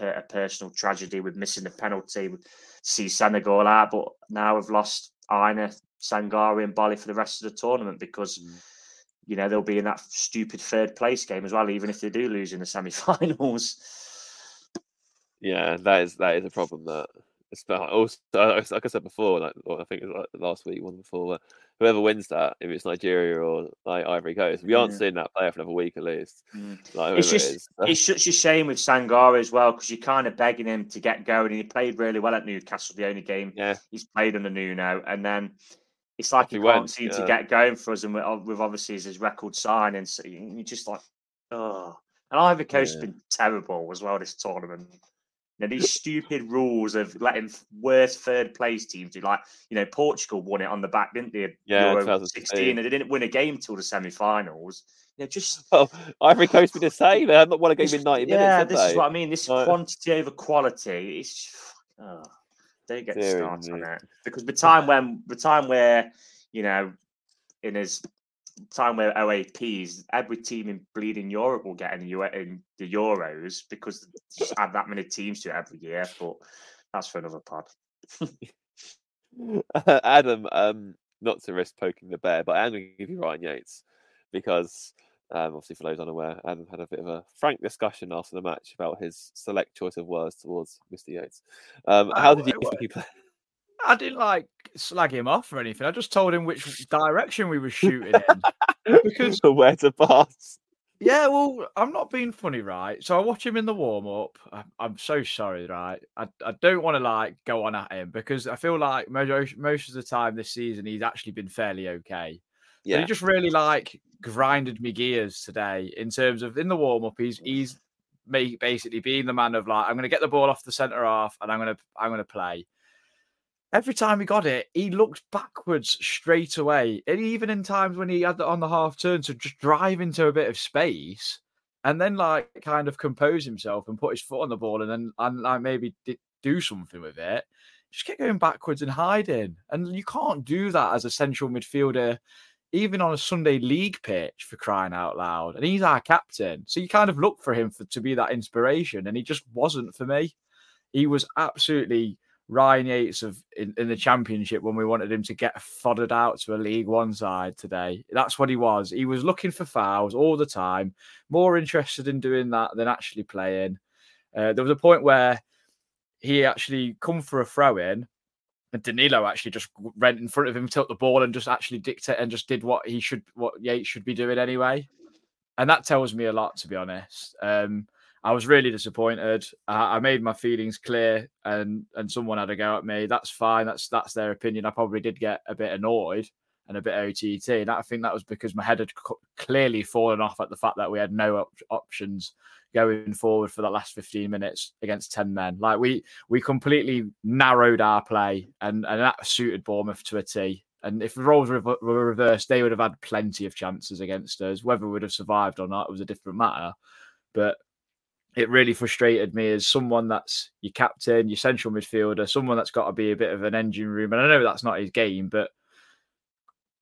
a personal tragedy with missing the penalty. to See Senegal out, but now we've lost Aina, Sangaré, and Boly for the rest of the tournament because mm. you know they'll be in that stupid third place game as well, even if they do lose in the <laughs> semi-finals. Yeah, that is that is a problem. That it's about also like I said before, like I think it was like last week, one before. Whoever wins that, if it's Nigeria or like Ivory Coast, we aren't Yeah. seeing that player for another week at least. Mm. Like, It's whoever it just is. it's such a shame with Sangaré as well because you're kind of begging him to get going, and he played really well at Newcastle. The only game yeah. he's played under Nuno, and then it's like He he, can't went, seem yeah. to get going for us. And with, oh, with obviously his record signing, so you- you're just like, oh. And Ivory Coast has been terrible as well this tournament. You know, these stupid rules of letting worst third place teams do, like you know, Portugal won it on the back, didn't they? Yeah, Euro 2016. 16, and they didn't win a game till the semi-finals. You know, just Oh, Ivory Coast be the same. They have not won a game in ninety minutes. yeah, this is what I mean. This Like- quantity over quality. It's oh, don't get started on it because the time when the time where you know in his time where OAPs every team in bleeding Europe will get in the, Eu- in the Euros because they just add that many teams to it every year. But that's for another pod. <laughs> Adam, um, not to risk poking the bear, but I'm going to give you Ryan Yates because, um, obviously, for those unaware, Adam had a bit of a frank discussion after the match about his select choice of words towards Mr. Yates. Um, how did you think he played? I didn't like slag him off or anything. I just told him which direction we were shooting in. <laughs> because where to pass? Yeah, well, I'm not being funny, right? So I watch him in the warm up. I'm so sorry, right? I, I don't want to like go on at him because I feel like most, most of the time this season he's actually been fairly okay. But Yeah. he just really like grinded me gears today in terms of in the warm up. He's he's basically being the man of like I'm going to get the ball off the centre half and I'm going to I'm going to play. Every time he got it, he looked backwards straight away. And even in times when he had it on the half turn to just drive into a bit of space and then like kind of compose himself and put his foot on the ball and then and like maybe do something with it. Just kept going backwards and hiding. And you can't do that as a central midfielder, even on a Sunday league pitch for crying out loud. And he's our captain. So you kind of look for him for, to be that inspiration. And he just wasn't for me. He was absolutely Ryan Yates of in, in the championship when we wanted him to get foddered out to a League One side today. That's what he was. He was looking for fouls all the time, more interested in doing that than actually playing. Uh, there was a point where he actually come for a throw in, and Danilo actually just went in front of him, took the ball, and just actually dictate and just did what he should, what Yates should be doing anyway. And that tells me a lot, to be honest. Um, I was really disappointed. I, made my feelings clear, and and someone had a go at me. That's fine. That's that's their opinion. I probably did get a bit annoyed and a bit OTT, and I think that was because my head had clearly fallen off at the fact that we had no op- options going forward for the last 15 minutes against 10 men. Like we we completely narrowed our play, and and that suited Bournemouth to a T. And if the roles were, were reversed, they would have had plenty of chances against us. Whether we would have survived or not was a different matter. But it really frustrated me as someone that's your captain, your central midfielder, someone that's got to be a bit of an engine room. And I know that's not his game, but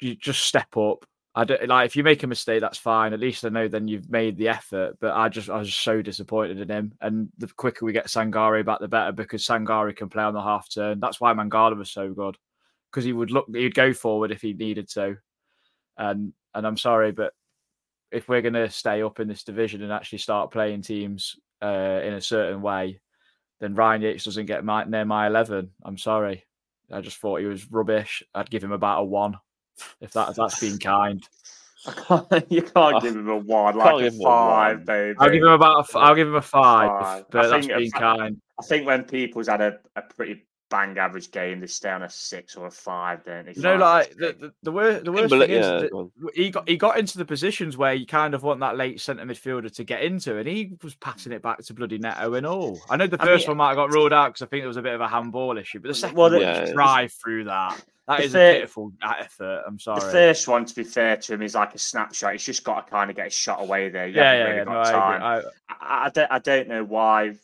you just step up. I don't like if you make a mistake, that's fine. At least I know then you've made the effort. But I just I was so disappointed in him. And the quicker we get Sangaré back, the better because Sangaré can play on the half turn. That's why Mangala was so good because he would look he'd go forward if he needed to. And and I'm sorry, but if we're going to stay up in this division and actually start playing teams uh, in a certain way, then Ryan Yates doesn't get my, near my 11. I'm sorry. I just thought he was rubbish. I'd give him about a one if that if that's being <laughs> kind. <laughs> you can't give him a one, I'd like a five, baby. I'll give him about a, I'll give him a five, Five. but I that's think being kind. I think when people's had a, a pretty bang average game, they stay on a six or a five, don't they? You know, like the the, the worst the worst Timberlake- thing is yeah, that he got he got into the positions where you kind of want that late centre midfielder to get into, and he was passing it back to bloody Neto and all. I know the I first mean- one might have got ruled out because I think there was a bit of a handball issue, but the second Well, one, the- just Yeah. drive through that. That is The is thir- a pitiful uh, effort. I'm sorry. The first one, to be fair to him, is like a snapshot. He's just got to kind of get his shot away there. You yeah, yeah, really yeah. got No, I, time. agree. I, I, I don't, I don't know why,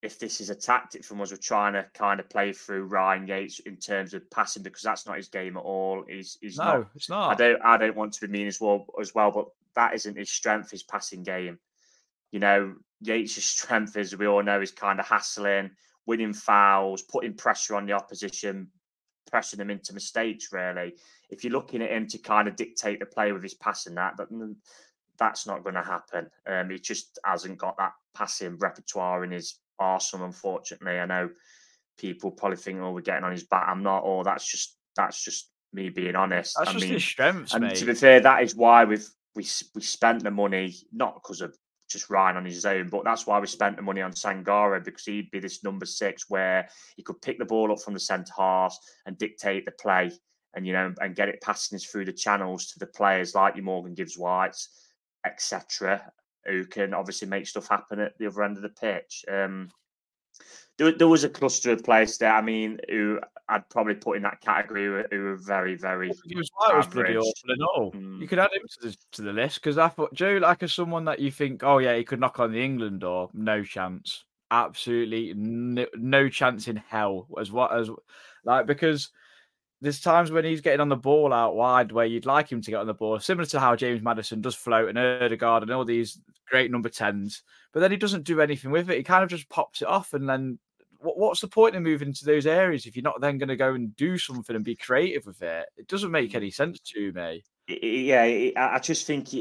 if this is a tactic from us, we're trying to kind of play through Ryan Yates in terms of passing because that's not his game at all. He's, he's no, not. it's I not. don't, I don't want to be mean as well, as well, but that isn't his strength. His passing game. You know, Yates' strength, as we all know, is kind of hassling, winning fouls, putting pressure on the opposition, pressing them into mistakes. Really, if you're looking at him to kind of dictate the play with his passing, that that that's not going to happen. Um, he just hasn't got that passing repertoire in his arsenal. Unfortunately, I know people probably think, "Oh, we're getting on his back." I'm not. Oh, that's just that's just me being honest. That's I just mean, his strengths, and mate. to be fair, that is why we've we we spent the money not because of just Ryan on his own, but that's why we spent the money on Sangaré because he'd be this number six where he could pick the ball up from the centre half and dictate the play, and you know, and get it passing through the channels to the players like your Morgan Gibbs Whites, etc., who can obviously make stuff happen at the other end of the pitch. Um, there, there was a cluster of players there. I mean, who I'd probably put in that category who, were- who were very, very He was white was bloody awful and all. Mm. You could add him to the to the list because I thought Joe, like, as someone that you think, oh yeah, he could knock on the England door, no chance, absolutely no, no chance in hell. As what as like because there's times when he's getting on the ball out wide where you'd like him to get on the ball, similar to how James Maddison does float and Ødegaard and all these great number tens, but then he doesn't do anything with it. He kind of just pops it off and then. what- What's the point in moving to those areas if you're not then going to go and do something and be creative with it? It doesn't make mm. any sense to me. Yeah, I just think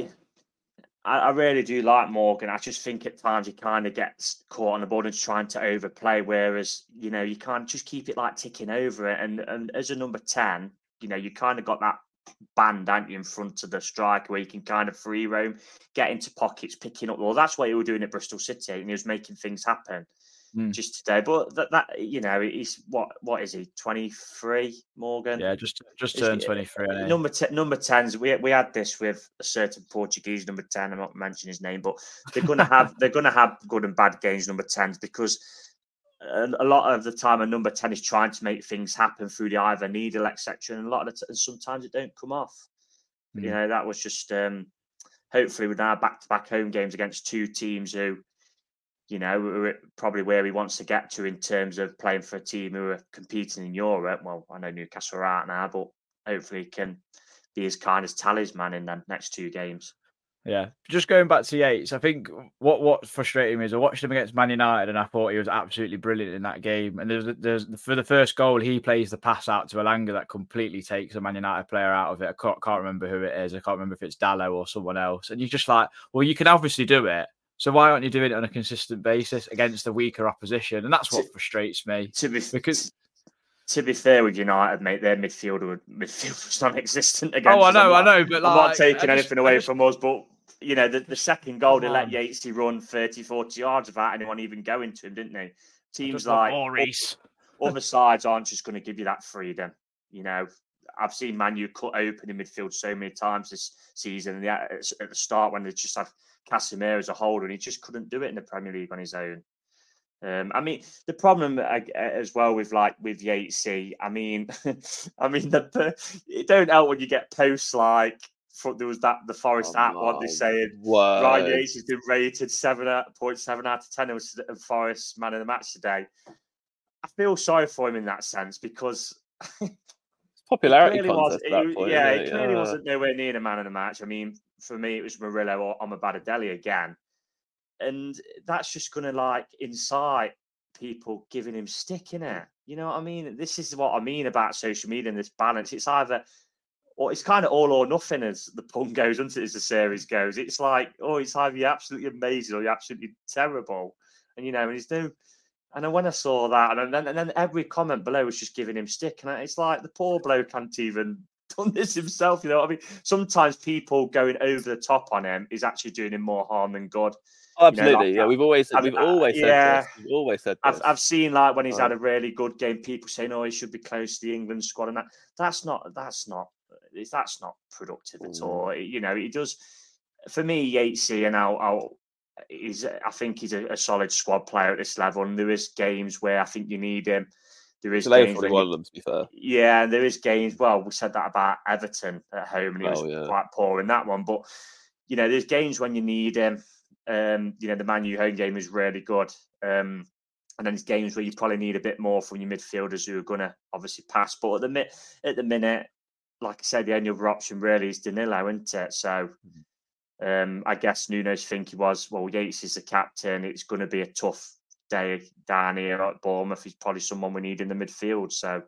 I, I really do like Morgan. I just think at times he kind of gets caught on the board and trying to overplay, whereas you know you can't just keep it like ticking over it. And and as a number ten, you know you kind of got that band, aren't you, in front of the striker where you can kind of free roam, get into pockets, picking up. Well, that's what he was doing at Bristol City, and he was making things happen Mm. just today. But that that you know he's what what is he twenty three Morgan? Yeah, just just turned 23. ain't he? Number ten, number tens. We we had this with a certain Portuguese number ten. I'm not mentioning his name, but they're gonna have they're gonna have good and bad games. Number tens because a, lot of the time a number ten is trying to make things happen through the either needle, etc. And a lot of the t- and sometimes it don't come off. But, You Mm. know that was just um, hopefully with our back to back home games against two teams who. You know, probably where he wants to get to in terms of playing for a team who are competing in Europe. Well, I know Newcastle are out now, but hopefully he can be as kind as talisman in the next two games. Yeah, just going back to Yates, I think what what frustrated me is I watched him against Man United and I thought he was absolutely brilliant in that game. And there's there's for the first goal he plays the pass out to Elanga that completely takes a Man United player out of it. I can't, can't remember who it is. I can't remember if it's Dalot or someone else. And you're just like, well, you can obviously do it. So why aren't you doing it on a consistent basis against a weaker opposition? And that's what frustrates me. To be because to be fair with United, mate, their midfielder would- midfield <laughs> was non-existent oh, against. Oh, I know, I know, but I'm like, not taking just- anything away just- from us. But you know, the, the second goal they let. Yatesy run 30, 40 yards without anyone even going to him, didn't they? Teams like Reiss. other sides aren't just going to give you that freedom. You know, I've seen Manu cut open in midfield so many times this season. And at at the start when they just had Casemiro as a holder, and he just couldn't do it in the Premier League on his own. Um, I mean, the problem uh, as well with like with Yatesy, I mean, <laughs> I mean, the it don't help when you get posts like there was that the Forest Oh app one they saying word. Ryan Yates has been rated seven point seven out of ten. Was the Forest man of the match today. I feel sorry for him in that sense because <laughs> popularity was, contest it- point. yeah, it it? clearly Uh, wasn't nowhere near the man of the match. I mean, for me, it was Murillo or Omobamidele again, and that's just going to like incite people giving him stick in it. You know what I mean? This is what I mean about social media and this balance. It's either or it's kind of all or nothing as the pun goes, isn't as the series goes. It's like, oh, it's either you're absolutely amazing or you're absolutely terrible. And you know, and he's no and then when I saw that, and then and then every comment below was just giving him stick, and it's like the poor <laughs> bloke can't even <laughs> done this himself. You know, what I mean, sometimes people going over the top on him is actually doing him more harm than good. Oh, You know, absolutely. like yeah, we've always we've uh, always said yeah. this. We've always said I've. I've seen like when he's had Uh, a really good game, people saying, "Oh, he should be close to the England squad," and that that's not that's not that's not productive at Mm. all. You know, he does for me, Yatesy, and I'll, I'll he's I think he's a, a solid squad player at this level, and there is games where I think you need him. There is games one you- of them, to be fair. yeah, and there is games. Well, we said that about Everton at home, and he was Oh, yeah. quite poor in that one. But you know, there's games when you need him. Um, you know, the Man U home game was really good. Um, and then there's games where you probably need a bit more from your midfielders who are going to obviously pass. But at the mi- at the minute, like I said, the only other option really is Danilo, isn't it? So. Um, I guess Nuno's thinking was, well, Yates is the captain. It's going to be a tough day down here at Bournemouth. He's probably someone we need in the midfield. So,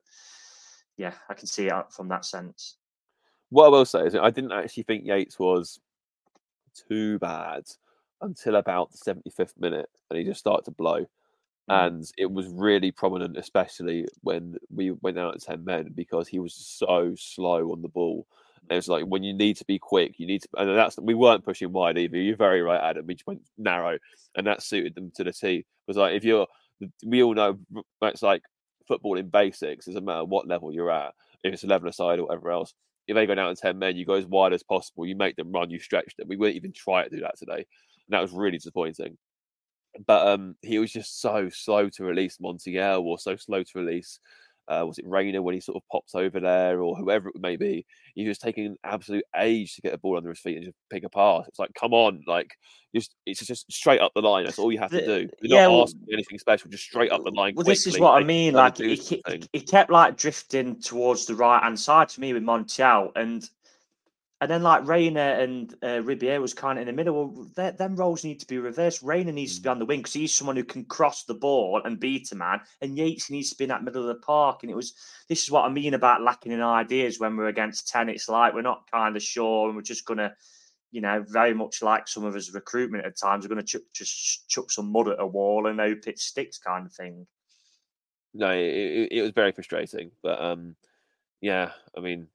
yeah, I can see it from that sense. What I will say is, I didn't actually think Yates was too bad until about the 75th minute, and he just started to blow. Mm. And it was really prominent, especially when we went out at 10 men, because he was so slow on the ball. It was like when you need to be quick, you need to, and that's we weren't pushing wide either. You're very right, Adam. We just went narrow, and that suited them to the T. Because like if you're, we all know that's like football in basics. Doesn't matter what level you're at, if it's 11 aside or whatever else. If they go down to 10 men, you go as wide as possible. You make them run, you stretch them. We wouldn't even try to do that today, and that was really disappointing. But um, he was just so slow to release Montiel, or so slow to release. Uh, was it Reyna when he sort of pops over there, or whoever it may be? He was taking an absolute age to get a ball under his feet and just pick a pass. It's like, come on, like just it's just straight up the line. That's all you have to do. You're yeah, not well- asking anything special. Just straight up the line. Well, this is quickly, what I mean. Like he, he, he kept like drifting towards the right hand side to me with Montiel, and and then like Reyna and uh, Ribeiro was kind of in the middle. Well, them roles need to be reversed. Reyna needs to be on the wing because he's someone who can cross the ball and beat a man, and Yates needs to be in that middle of the park. And it was this is what I mean about lacking in ideas when we're against ten. It's like we're not kind of sure, and we're just gonna. You know, very much like some of us recruitment at times, we're going to chuck, just chuck some mud at a wall and hope it sticks, kind of thing. no, it, it, it was very frustrating. But um, yeah, I mean,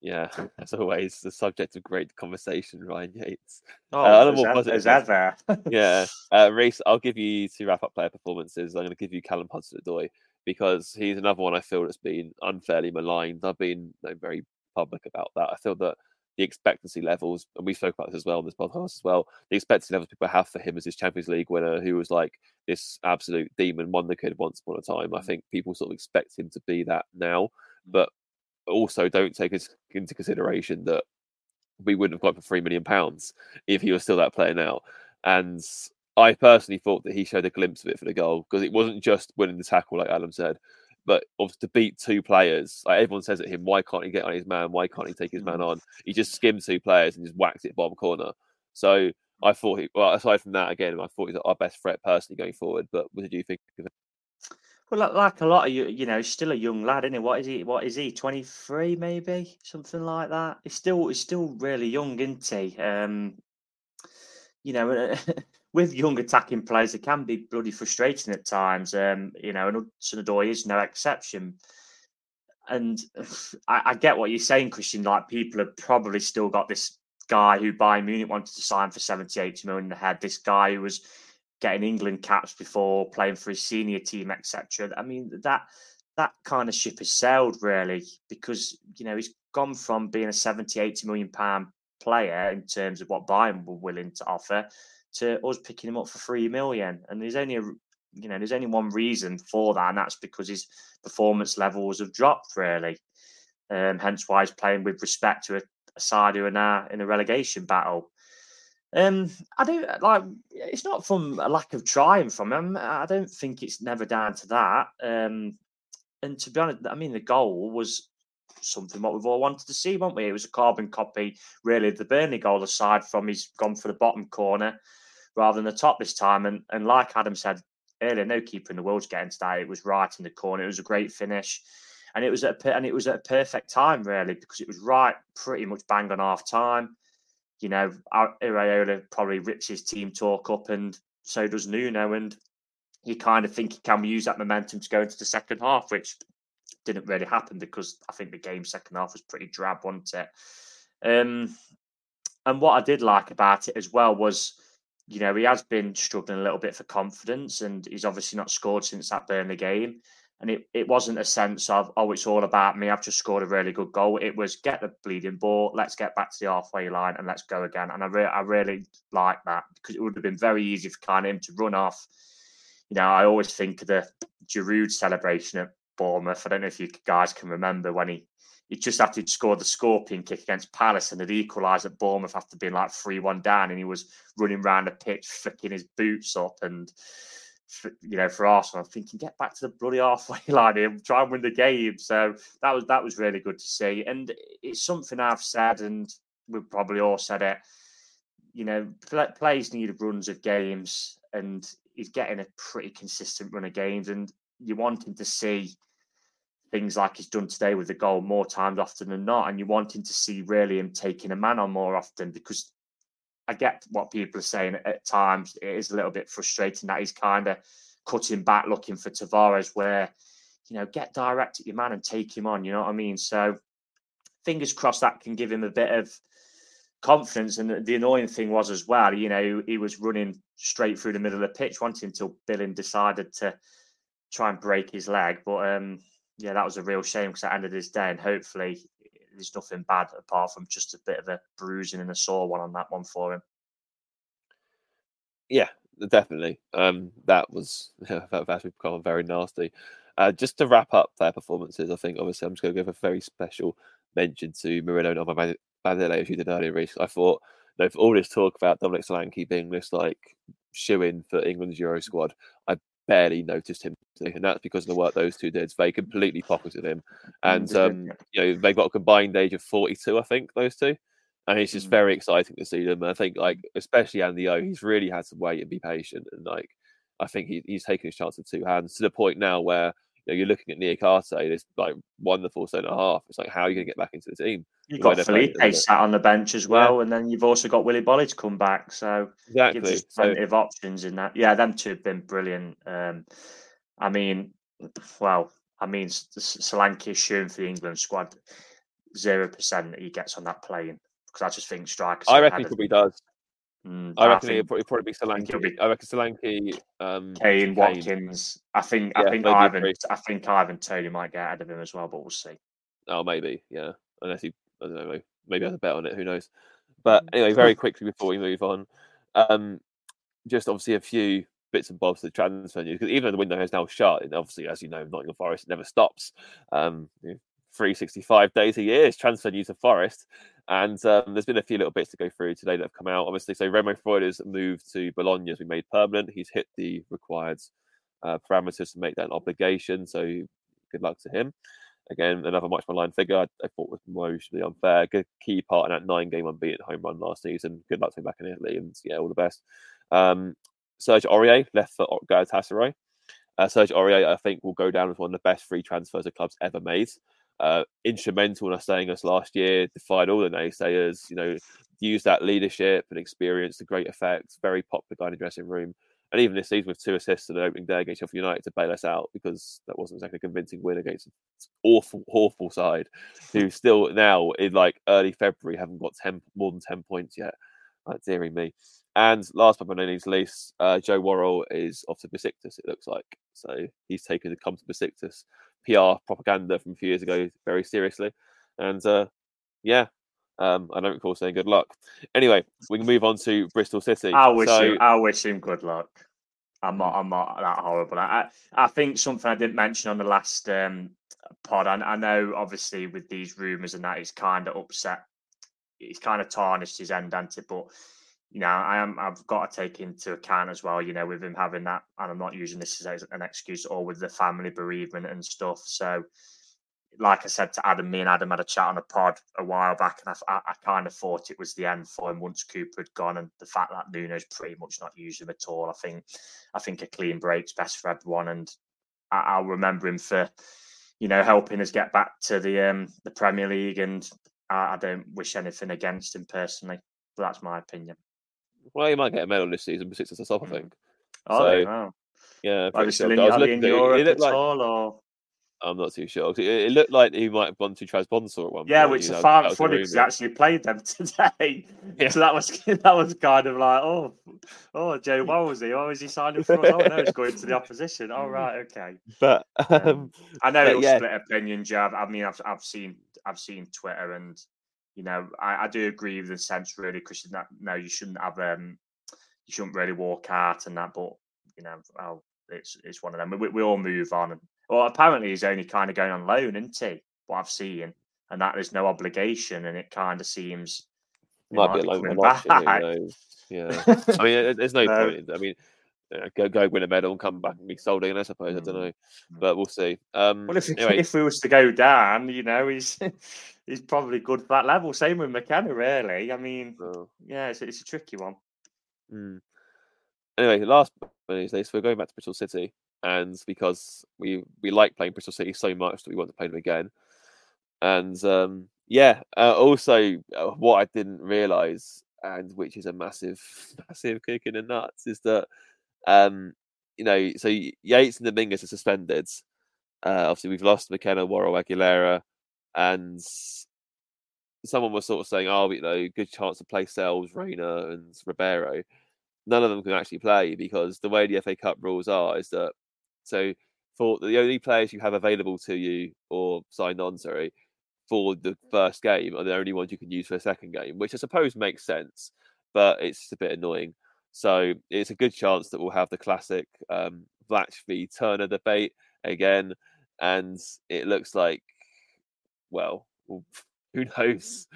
yeah, <laughs> as always, the subject of great conversation, Ryan Yates. Oh, Uh, on a as, more positive as note- ever. yeah, uh, Reiss, I'll give you to wrap up player performances. I'm going to give you Callum Hudson-Odoi because he's another one I feel that's been unfairly maligned. I've been you know, very public about that. I feel that the expectancy levels, and we spoke about this as well in this podcast as well, the expectancy levels people have for him as his Champions League winner, who was like this absolute demon wonder kid once upon a time. I think people sort of expect him to be that now, but also don't take us into consideration that we wouldn't have got for three million pounds if he was still that player now. And I personally thought that he showed a glimpse of it for the goal because it wasn't just winning the tackle, like Adam said, but obviously to beat two players. Like everyone says at him, why can't he get on his man? Why can't he take his man mm. on? He just skimmed two players and just whacked it bottom corner. So I thought he, well, aside from that, again, I thought he's our best threat personally going forward. But what did you think of it? Well, like, like a lot of you, you know, he's still a young lad, isn't he? What is he? What is he? Twenty three, maybe something like that. He's still, he's still really young, isn't he? Um, you know, <laughs> with young attacking players, it can be bloody frustrating at times. Um, you know, and Hudson Odoi is no exception. And <sighs> I, I get what you're saying, Christian. Like people have probably still got this guy who Bayern Munich wanted to sign for 70, 80 million in the head. This guy who was getting England caps before playing for his senior team, etc. I mean that that kind of ship has sailed really because you know he's gone from being a 70, 80 million pound player in terms of what Bayern were willing to offer to us picking him up for three million. And there's only a you know there's only one reason for that, and that's because his performance levels have dropped really. Um, hence why he's playing with respect to a, a side who are now in a relegation battle. Um, I don't like. It's not from a lack of trying from him. I don't think it's never down to that. Um, and to be honest, I mean, the goal was something what we've all wanted to see, weren't we? It was a carbon copy, really, of the Burnley goal, aside from he's gone for the bottom corner rather than the top this time. And and like Adam said earlier, no keeper in the world's getting to that. It was right in the corner. It was a great finish. And it was at a, and it was at a perfect time, really, because it was right pretty much bang on half time. You know, Iraola probably rips his team talk up, and so does Nuno. And you kind of think he can use that momentum to go into the second half, which didn't really happen because I think the game second half was pretty drab, wasn't it? Um, and what I did like about it as well was, you know, he has been struggling a little bit for confidence, and he's obviously not scored since that Burnley game. And it, it wasn't a sense of, oh, it's all about me. I've just scored a really good goal. It was get the bleeding ball, let's get back to the halfway line and let's go again. And I, re- I really like that because it would have been very easy for kind of him to run off. You know, I always think of the Giroud celebration at Bournemouth. I don't know if you guys can remember when he he just after he'd scored the scorpion kick against Palace and had equalised at Bournemouth after being like 3 1 down and he was running around the pitch, flicking his boots up. And, you know, for Arsenal, I'm thinking, get back to the bloody halfway <laughs> line here, try and win the game. So that was that was really good to see. And it's something I've said, and we've probably all said it. You know, players need runs of games, and he's getting a pretty consistent run of games. And you want him to see things like he's done today with the goal more times often than not. And you're wanting to see really him taking a man on more often because I get what people are saying at times. It is a little bit frustrating that he's kind of cutting back, looking for Tavares, where, you know, get direct at your man and take him on. You know what I mean? So fingers crossed that can give him a bit of confidence. And the annoying thing was as well, you know, he was running straight through the middle of the pitch, wanting until Billing decided to try and break his leg. But um, yeah, that was a real shame because at the end of this day, and hopefully there's nothing bad apart from just a bit of a bruising and a sore one on that one for him. Yeah, definitely. Um, that was <laughs> that, that's become very nasty. Uh, just to wrap up their performances, I think obviously I'm just going to give a very special mention to Murillo and Omobamidele, as you did earlier, Reiss. I thought, you know, for all this talk about Dominic Solanke being this like shoe in for England's Euro squad, I barely noticed him, and that's because of the work those two did. They completely pocketed him, and um, you know they've got a combined age of forty-two, I think, those two, and it's just mm. very exciting to see them. I think, like especially Andy O, he's really had to wait and be patient, and like I think he, he's taken his chance with two hands to the point now where you know, you're looking at Niakhaté, this like wonderful centre half. It's like, how are you going to get back into the team? You've got Felipe sat on the bench as well, yeah. and then you've also got Willy Boly to come back. So exactly, gives plenty so, of options in that. Yeah, them two have been brilliant. Um, I mean, well, I mean, Solanke is shooting for the England squad. Zero percent that he gets on that plane because I just think strikers. I reckon he probably does. Mm, I reckon he'll probably, probably be Solanke. Be, I reckon Solanke, um, Kane, Watkins. I think yeah, I think Ivan. I think Ivan Toney might get ahead of him as well, but we'll see. Oh, maybe, yeah. Unless he, I don't know, maybe has a bet on it. Who knows? But mm. anyway, very quickly before we move on, um, just obviously a few bits and bobs to the transfer news because even though the window has now shut, and obviously, as you know, Nottingham Forest never stops. Um, 365 days a year is transfer news of Forest. And um, there's been a few little bits to go through today that have come out. Obviously, so Remo Freuler's moved to Bologna has been made permanent. He's hit the required uh, parameters to make that an obligation. So good luck to him. Again, another much line figure I, I thought was emotionally unfair. Good key part in that nine game unbeaten home run last season. Good luck to him back in Italy. And yeah, all the best. Um, Serge Aurier left for Galatasaray. Uh, Serge Aurier, I think, will go down as one of the best free transfers the club's ever made uh, instrumental in us saying us last year, defied all the naysayers, you know, used that leadership and experience to great effect, very popular guy in the dressing room. And even this season with two assists in the opening day against Sheffield United to bail us out because that wasn't exactly a convincing win against an awful, awful side who <laughs> still now in like early February haven't got 10 more than 10 points yet. Like, dearie me. And last but not least, uh, Joe Worrall is off to Besiktas, it looks like. So he's taken to come to Besiktas PR propaganda from a few years ago very seriously. And uh, yeah, um, I don't recall saying good luck. Anyway, we can move on to Bristol City. I wish so, him, I wish him good luck. I'm not, I'm not that horrible. I, I think something I didn't mention on the last um, pod. I, I know, obviously, with these rumours and that, it's kind of upset. It's kind of tarnished his end, hasn't it? But you know, I am I've got to take into account as well, you know, with him having that, and I'm not using this as an excuse, or with the family bereavement and stuff. So, like I said to Adam, me and Adam had a chat on a pod a while back, and I, I, kind of thought it was the end for him once Cooper had gone, and the fact that Nuno's pretty much not used him at all. I think, I think a clean break's best for everyone, and I, I'll remember him for, you know, helping us get back to the um the Premier League, and I, I don't wish anything against him personally. But that's my opinion. Well, he might get a medal this season, but six a stop, I think. Oh, So, you. Yeah, Are pretty you still sure. I was looking at it, Europe it looked like all, or? I'm not too sure. It, it looked like he might have gone to Trabzonspor at one Yeah, point. which is far was funny because he actually played them <laughs> today. Yeah. So that was <laughs> that was kind of like, oh, oh, Joe, <laughs> what was he? Oh, is he signing for us? Oh no, he's going to the opposition. Oh right, okay. But Um, um, I know it'll yeah. split opinion, Joe. I mean, I've I've seen I've seen Twitter, and you know, I, I do agree with the sense really, Christian. That no, you shouldn't have um, you shouldn't really walk out and that, but you know, it's it's one of them. We, we all move on, and well, apparently he's only kind of going on loan, isn't he? What I've seen, and that there's no obligation, and it kind of seems might be a loan option. Yeah, <laughs> I mean, there's no No. point. I mean, you know, go go win a medal and come back and be sold in. I suppose I don't know, Mm. but we'll see. Um, Well, if anyway, if we was to go down, you know, he's <laughs> he's probably good for that level. Same with McKenna, really. I mean, uh, yeah, it's, it's a tricky one. mm. anyway, last but not least, so we're going back to Bristol City, and because we we like playing Bristol City so much that we want to play them again, and um, yeah, uh, also uh, what I didn't realise, and which is a massive, <laughs> massive kick in the nuts, is that um, you know, so Yates and Dominguez are suspended. Uh, obviously, we've lost McKenna, Worrall, Aguilera, and someone was sort of saying, "Oh, you know, good chance to play Sels, Reyna, and Ribeiro." None of them can actually play because the way the FA Cup rules are is that so for the only players you have available to you or signed on, sorry, for the first game are the only ones you can use for the second game, which I suppose makes sense, but it's just a bit annoying. So it's a good chance that we'll have the classic um, Vlach v Turner debate again, and it looks like, well, <laughs> who knows?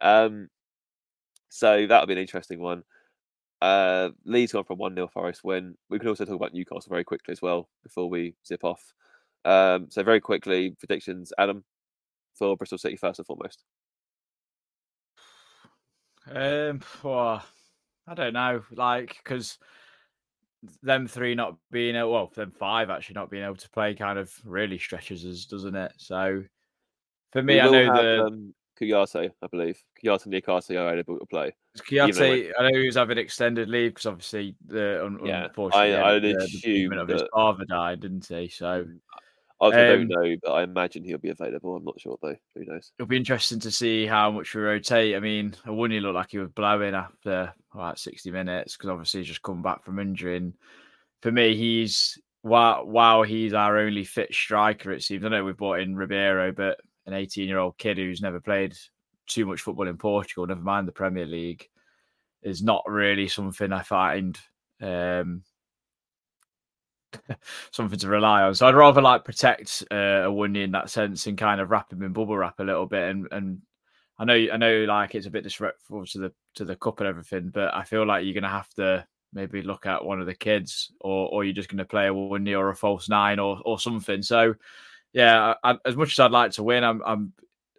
Um, so that'll be an interesting one. Uh, Leeds gone from 1 0 Forest win. We can also talk about Newcastle very quickly as well before we zip off. Um, so, very quickly, predictions, Adam, for Bristol City first and foremost. Um, <sighs> I don't know, like because them three not being able, well, them five actually not being able to play kind of really stretches us, doesn't it? So for me, I know have, the um, Kouyaté, I believe. Kouyaté and Niakhaté are able to play. Kouyaté, I know he was having extended leave because obviously the Yeah, unfortunately I- the- I'd the, assume bereavement of his father died, didn't he? So I Um, don't know, but I imagine he'll be available. I'm not sure though. Who knows? it'll be interesting to see how much we rotate. I mean, Awoniyi look like he was blowing after about 60 minutes because obviously he's just come back from injury. And for me, he's while while he's our only fit striker, it seems. I know we've brought in Ribeiro, but an 18 year old kid who's never played too much football in Portugal, never mind the Premier League, is not really something I find um, <laughs> something to rely on. So I'd rather like protect uh, Awoniyi in that sense and kind of wrap him in bubble wrap a little bit. And and I know I know like it's a bit disrespectful to the to the cup and everything, but I feel like you're gonna have to maybe look at one of the kids, or or you're just gonna play a Awoniyi or a false nine or or something. So yeah, I- as much as I'd like to win, I'm I'm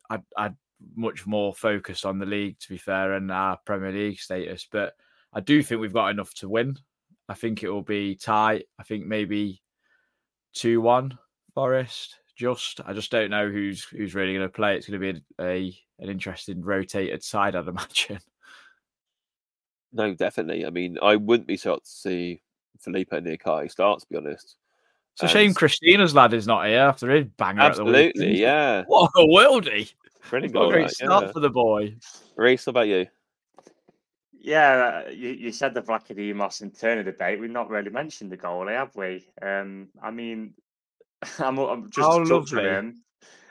I'd, I'd much more focused on the league to be fair and our Premier League status, but I do think we've got enough to win. I think it will be tight. I think maybe two one Forest. Just I just don't know who's who's really going to play. It's going to be a, a an interesting rotated side, I'd <laughs> imagine. No, definitely. I mean, I wouldn't be shocked to see Felipe Niakhaté start. To be honest, It's a shame And- Christina's lad is not here after his banger Absolutely, yeah. What a worldie! Brilliant What a great start yeah. for the boy. Reiss, how about you? Yeah, uh, you, you said the Vlachodimos and Turner debate. We've not really mentioned the goalie, have we? Um, I mean, <laughs> I'm, I'm just How lovely. him.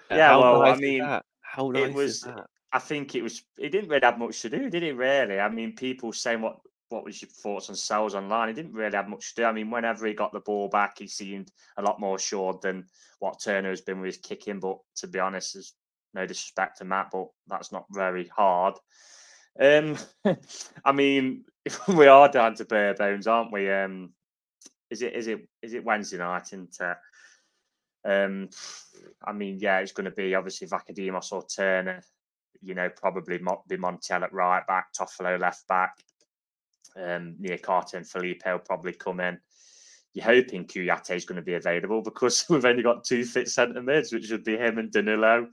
Uh, Yeah, how well, nice I mean, how nice it was. I think it was. It didn't really have much to do, did it? Really? I mean, people saying what what was your thoughts on Sels online? He didn't really have much to do. I mean, whenever he got the ball back, he seemed a lot more assured than what Turner has been with his kicking. But to be honest, there's no disrespect to Matt, but that's not very hard. Um, <laughs> I mean, <laughs> we are down to bare bones, aren't we? Um, is it is it is it Wednesday night? And uh, Um, I mean, yeah, it's going to be obviously Vlachodimos or Turner. You know, probably be Montiel at right back, Toffolo left back. Um, Niakhaté and Felipe will probably come in. You're hoping Kouyaté is going to be available because <laughs> we've only got two fit centre mids, which would be him and Danilo.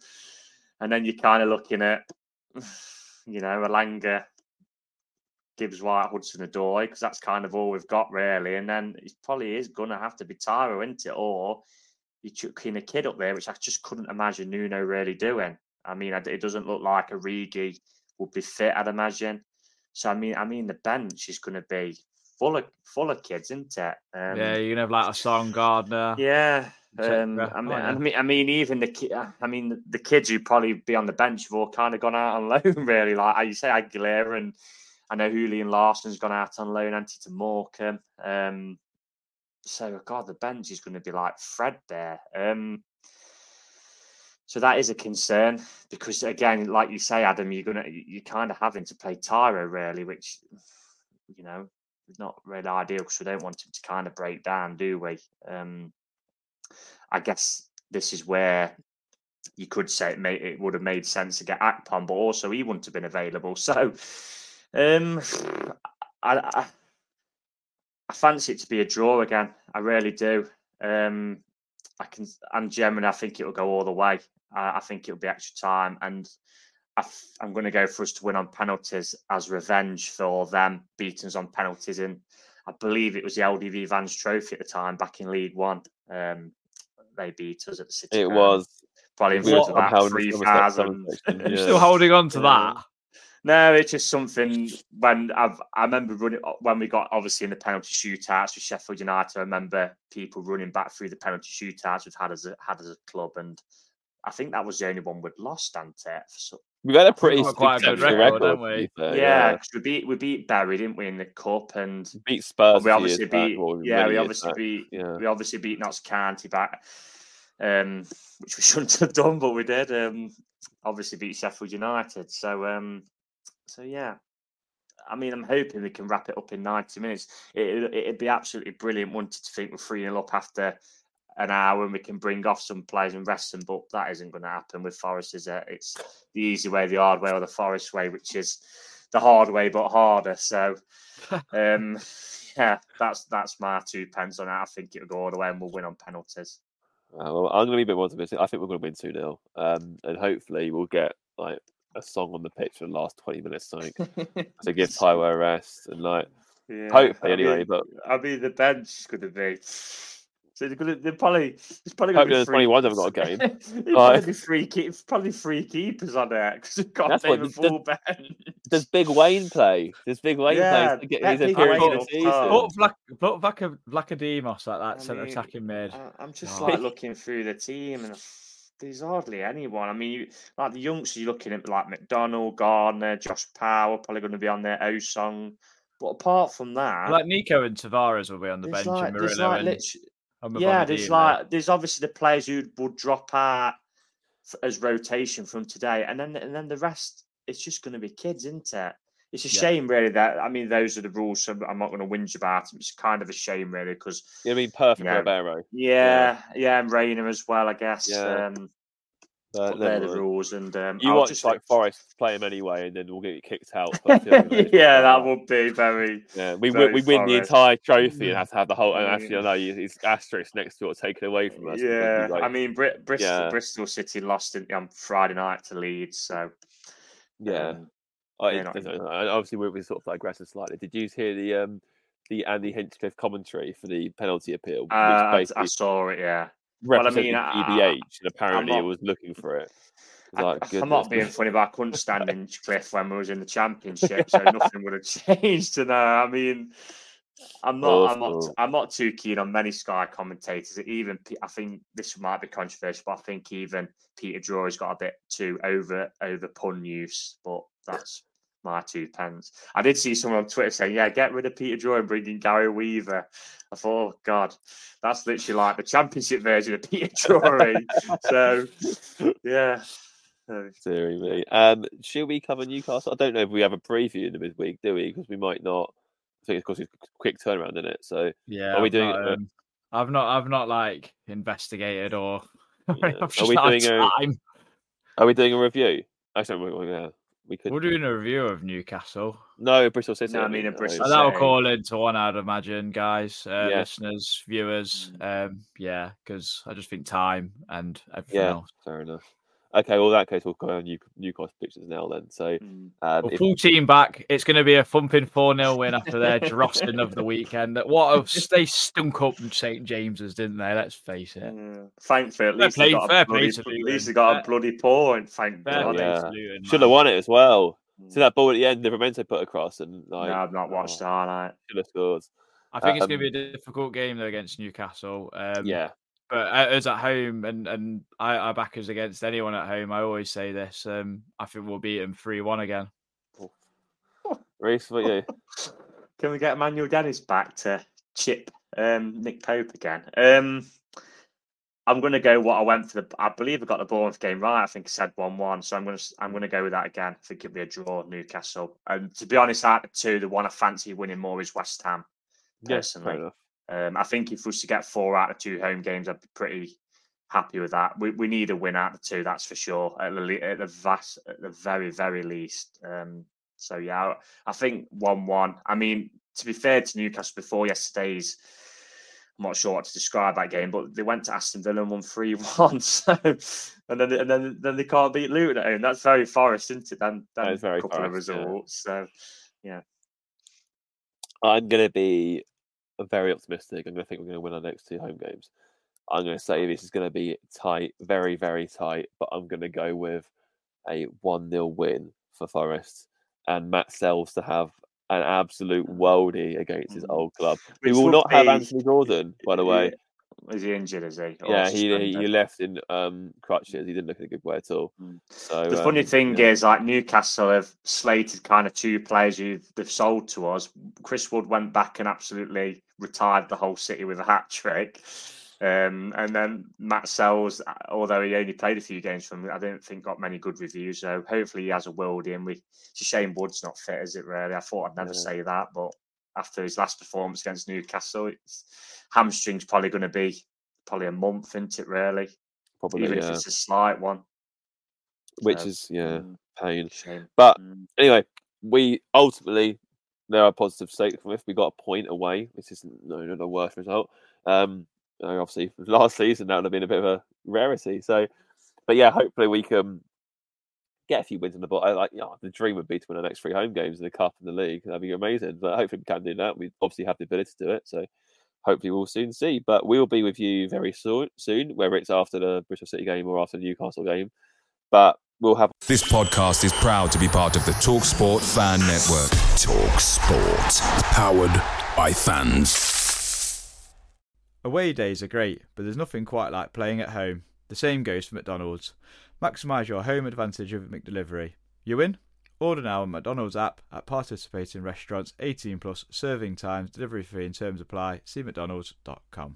And then you're kind of looking at, you know, Elanga, Gibbs White, Hudson-Odoi, because that's kind of all we've got really. And then it probably is going to have to be Taiwo, isn't it? Or you're chucking a kid up there, which I just couldn't imagine Nuno really doing. I mean, it doesn't look like a Rigi would be fit, I'd imagine. So I mean, I mean, the bench is going to be full of full of kids, isn't it? Um, yeah, you're gonna have like a Song Gardner. Yeah. Um. I, mean, I mean, I mean, even the ki- I mean, the kids who probably be on the bench have all kind of gone out on <laughs> loan, really. Like you say, Aguilera, and I know Julian Larson's gone out on loan, anti to Morecambe. Um, so God, the bench is going to be like threadbare. Um, so that is a concern because again, like you say, Adam, you're gonna you're kind of having to play Taiwo really, which you know is not really ideal because we don't want him to kind of break down, do we? Um, I guess this is where you could say it, may, it would have made sense to get Akpom, but also he wouldn't have been available. <laughs> So um, <sighs> I, I, I fancy it to be a draw again. I really do. Um, I can, and generally, I think it will go all the way. I, I think it'll be extra time, and I am going to go for us to win on penalties as revenge for them beating us on penalties in. I believe it was the LDV Vans Trophy at the time back in League One. Um, they beat us at the City. It Ground. was. probably in front of about upheld in three some respects, some thousand. section, You're <laughs> yeah. still holding on to Yeah. that. No, it's just something when I've I remember running uh, when we got obviously in the penalty shootouts with Sheffield United. I remember people running back through the penalty shootouts we've had as a had as a club, and I think that was the only one we'd lost, hadn't it? So, We've had a I think pretty got quite a good successful record, record, haven't we? fair, yeah, 'cause we beat we beat Barry, didn't we, in the cup, and Beat Spurs. we obviously years back, beat yeah, many we obviously back, beat Yeah. we obviously beat Notts County back, um, which we <laughs> shouldn't have done, but we did. Um, obviously beat Sheffield United. So um, so yeah. I mean, I'm hoping we can wrap it up in 90 minutes. It, it'd be absolutely brilliant, wouldn't it, to think we're 3 0 up after an hour and we can bring off some players and rest them, but that isn't going to happen with Forest, is it? It's the easy way, the hard way, or the Forest way, which is the hard way but harder. So, <laughs> um, yeah, that's that's my two pence on it. I think it'll go all the way and we'll win on penalties. Uh, well, I'm going to be a bit more optimistic. I think we're going to win 2 0. Um, and hopefully we'll get like a song on the pitch for the last 20 minutes, something <laughs> to give Taiwo a rest. And like, Yeah, hopefully I anyway. mean- but I mean, the bench is going to be. So they're going to, they're probably, there's probably going to the be three. 21s haven't got a game. <laughs> There's Like- probably be three, keep, probably three keepers on there because we've got That's a what bit the- full bench. does Big Wayne play? Does Big Wayne Yeah, play to get let his Big appearance in the season? Put Vlac, put Vlaca, Vlachodimos like that I centre mean, attacking mid. I- I'm just Oh. like looking through the team and there's hardly anyone. I mean, you, like the youngsters, you're looking at like McDonald, Gardner, Josh Power, probably going to be on there, Osong. But apart from that, Like Neco and Tavares will be on the bench, like, and there's Murillo like and yeah, there's like there's obviously the players who would drop out as rotation from today, and then and then the rest. It's just going to be kids, isn't it? It's a Yeah. shame, really. That I mean, those are the rules. So I'm not going to whinge about them. It's kind of a shame, really, because I mean, perfect Yeah. Ribeiro. yeah, yeah, and Reyna as well, I guess. Yeah. Um, But but they're the rules, and um, You I'll watch just like Forest play him anyway, and then we'll get you kicked out. for <laughs> yeah, that would be very. Yeah, we very win, we win the entire trophy and have to have the whole. And actually, I know you- it's asterisk next to it taken away from us. Yeah, like- I mean, Brit- Bristol, Yeah. Bristol City lost in, on Friday night to Leeds, so yeah. um, I, not- it- and obviously, we we sort of digressing slightly. Did you hear the um the Andy Hinchcliffe commentary for the penalty appeal, uh, I, I saw it. Yeah, well, I mean, I- and apparently it was looking for it. I, like, I'm not being funny, but I couldn't stand <laughs> in Cliff when we was in the championship, so <laughs> nothing would have changed. To know, I mean, I'm not, I'm not. I'm not too keen on many Sky commentators. Even I think this might be controversial, but I think even Peter Drury's got a bit too over over pun use. But that's my two pence. I did see someone on Twitter saying, "Yeah, get rid of Peter Drury and bring in Gary Weaver." I thought, oh God, that's literally like the championship version of <laughs> Peter Drury. so, yeah. So, Deary me. Um, should we cover Newcastle? I don't know if we have a preview in the midweek, do we? Because we might not. I think, of course, it's a quick turnaround in it. So, yeah, are we I've doing got, it, uh, um, I've not, I've not like investigated or. <laughs> Yeah. I've Are we not had doing a- Are we doing a review? Actually, we, we, yeah, we could. We're doing a review of Newcastle. No, Bristol City. No, I mean, a Bristol Uh, That'll call into one, I'd imagine, guys, uh, Yeah. listeners, viewers. Um, yeah, because I just think time and everything Yeah, else. fair enough. Okay, well, in that case, we'll go on New- Newcast pictures now then. So, Mm. um, Well, if- full team back. It's going to be a thumping 4 0 win after their <laughs> drossing of the weekend. What a, they stunk up from St James's, didn't they? Let's face it. Yeah. Thankfully, at least play- they got a bloody, at least they got Fair- a bloody point. Thank Fair God. yeah. should have won it as well. See that ball at the end, the Memento put across, and like, no, I've not watched the highlight. should have scored. I think it's going to Um, be a difficult game though against Newcastle. Um, yeah, but as at home and and I, I back us against anyone at home. I always say this. Um, I think we'll beat them three one again. Reiss, what you? <laughs> Can we get Manuel Dennis back to chip um, Nick Pope again? Um, I'm going to go what I went for the. I believe I got the Bournemouth game right. I think I said one-one, so I'm going to I'm going to go with that again. I think it'll be a draw, Newcastle. And to be honest, out of the two, the one I fancy winning more is West Ham. Yes, fair Personally, enough. Um, I think if we was to get four out of two home games, I'd be pretty happy with that. We, we need a win out of two, that's for sure. At the, at the vast, at the very very least. Um, so yeah, I think one-one. I mean, to be fair to Newcastle, before yesterday's, I'm not sure what to describe that game, but they went to Aston Villa and won three-one. <laughs> So, and then and then then they can't beat Luton at home. That's very Forest, isn't it? Then, That is very a couple of Forest, yeah. results. So yeah, I'm going to be very optimistic. I'm going to think we're going to win our next two home games. I'm going to say this is going to be tight, very, very tight, but I'm going to go with a 1 0 win for Forest and Matz Sels to have an absolute worldie against his Mhm. old club. Which we will not have Anthony Gordon, by the way. is he injured? Is he? Or Yeah, he, he he left in um, crutches. He didn't look in a good way at all. Mm. So The funny um, thing yeah. is, like Newcastle have slated kind of two players who they've sold to us. Chris Wood went back and absolutely retired the whole city with a hat trick. Um, and then Matz Sels, uh, although he only played a few games from, I don't think got many good reviews. So hopefully he has a worldie. in. we, it's a shame Wood's not fit, is it? Really, I thought I'd never Yeah. say that, but after his last performance against Newcastle, it's hamstring's probably going to be probably a month, isn't it? Really, probably even if it's a slight one. which So, is yeah mm, pain. shame. But Mm. anyway, we ultimately there are positives to take from this. We got a point away, which is no not the worst result. Um, obviously <laughs> last season that would have been a bit of a rarity. So, but yeah, hopefully we can get a few wins in the ball. I like, you know, the dream would be to win the next three home games in the cup and the league. That'd be amazing. But hopefully we can do that. We obviously have the ability to do it. So hopefully we'll soon see. But we'll be with you very soon, soon, whether it's after the Bristol City game or after the Newcastle game. But we'll have This podcast is proud to be part of the TalkSport Fan Network. Talk Sport. Powered by fans. Away days are great, but there's nothing quite like playing at home. The same goes for McDonald's. Maximise your home advantage with McDelivery. You win? Order now on McDonald's app at participating restaurants 18 plus serving times, delivery fee and terms apply. See mcdonalds.com.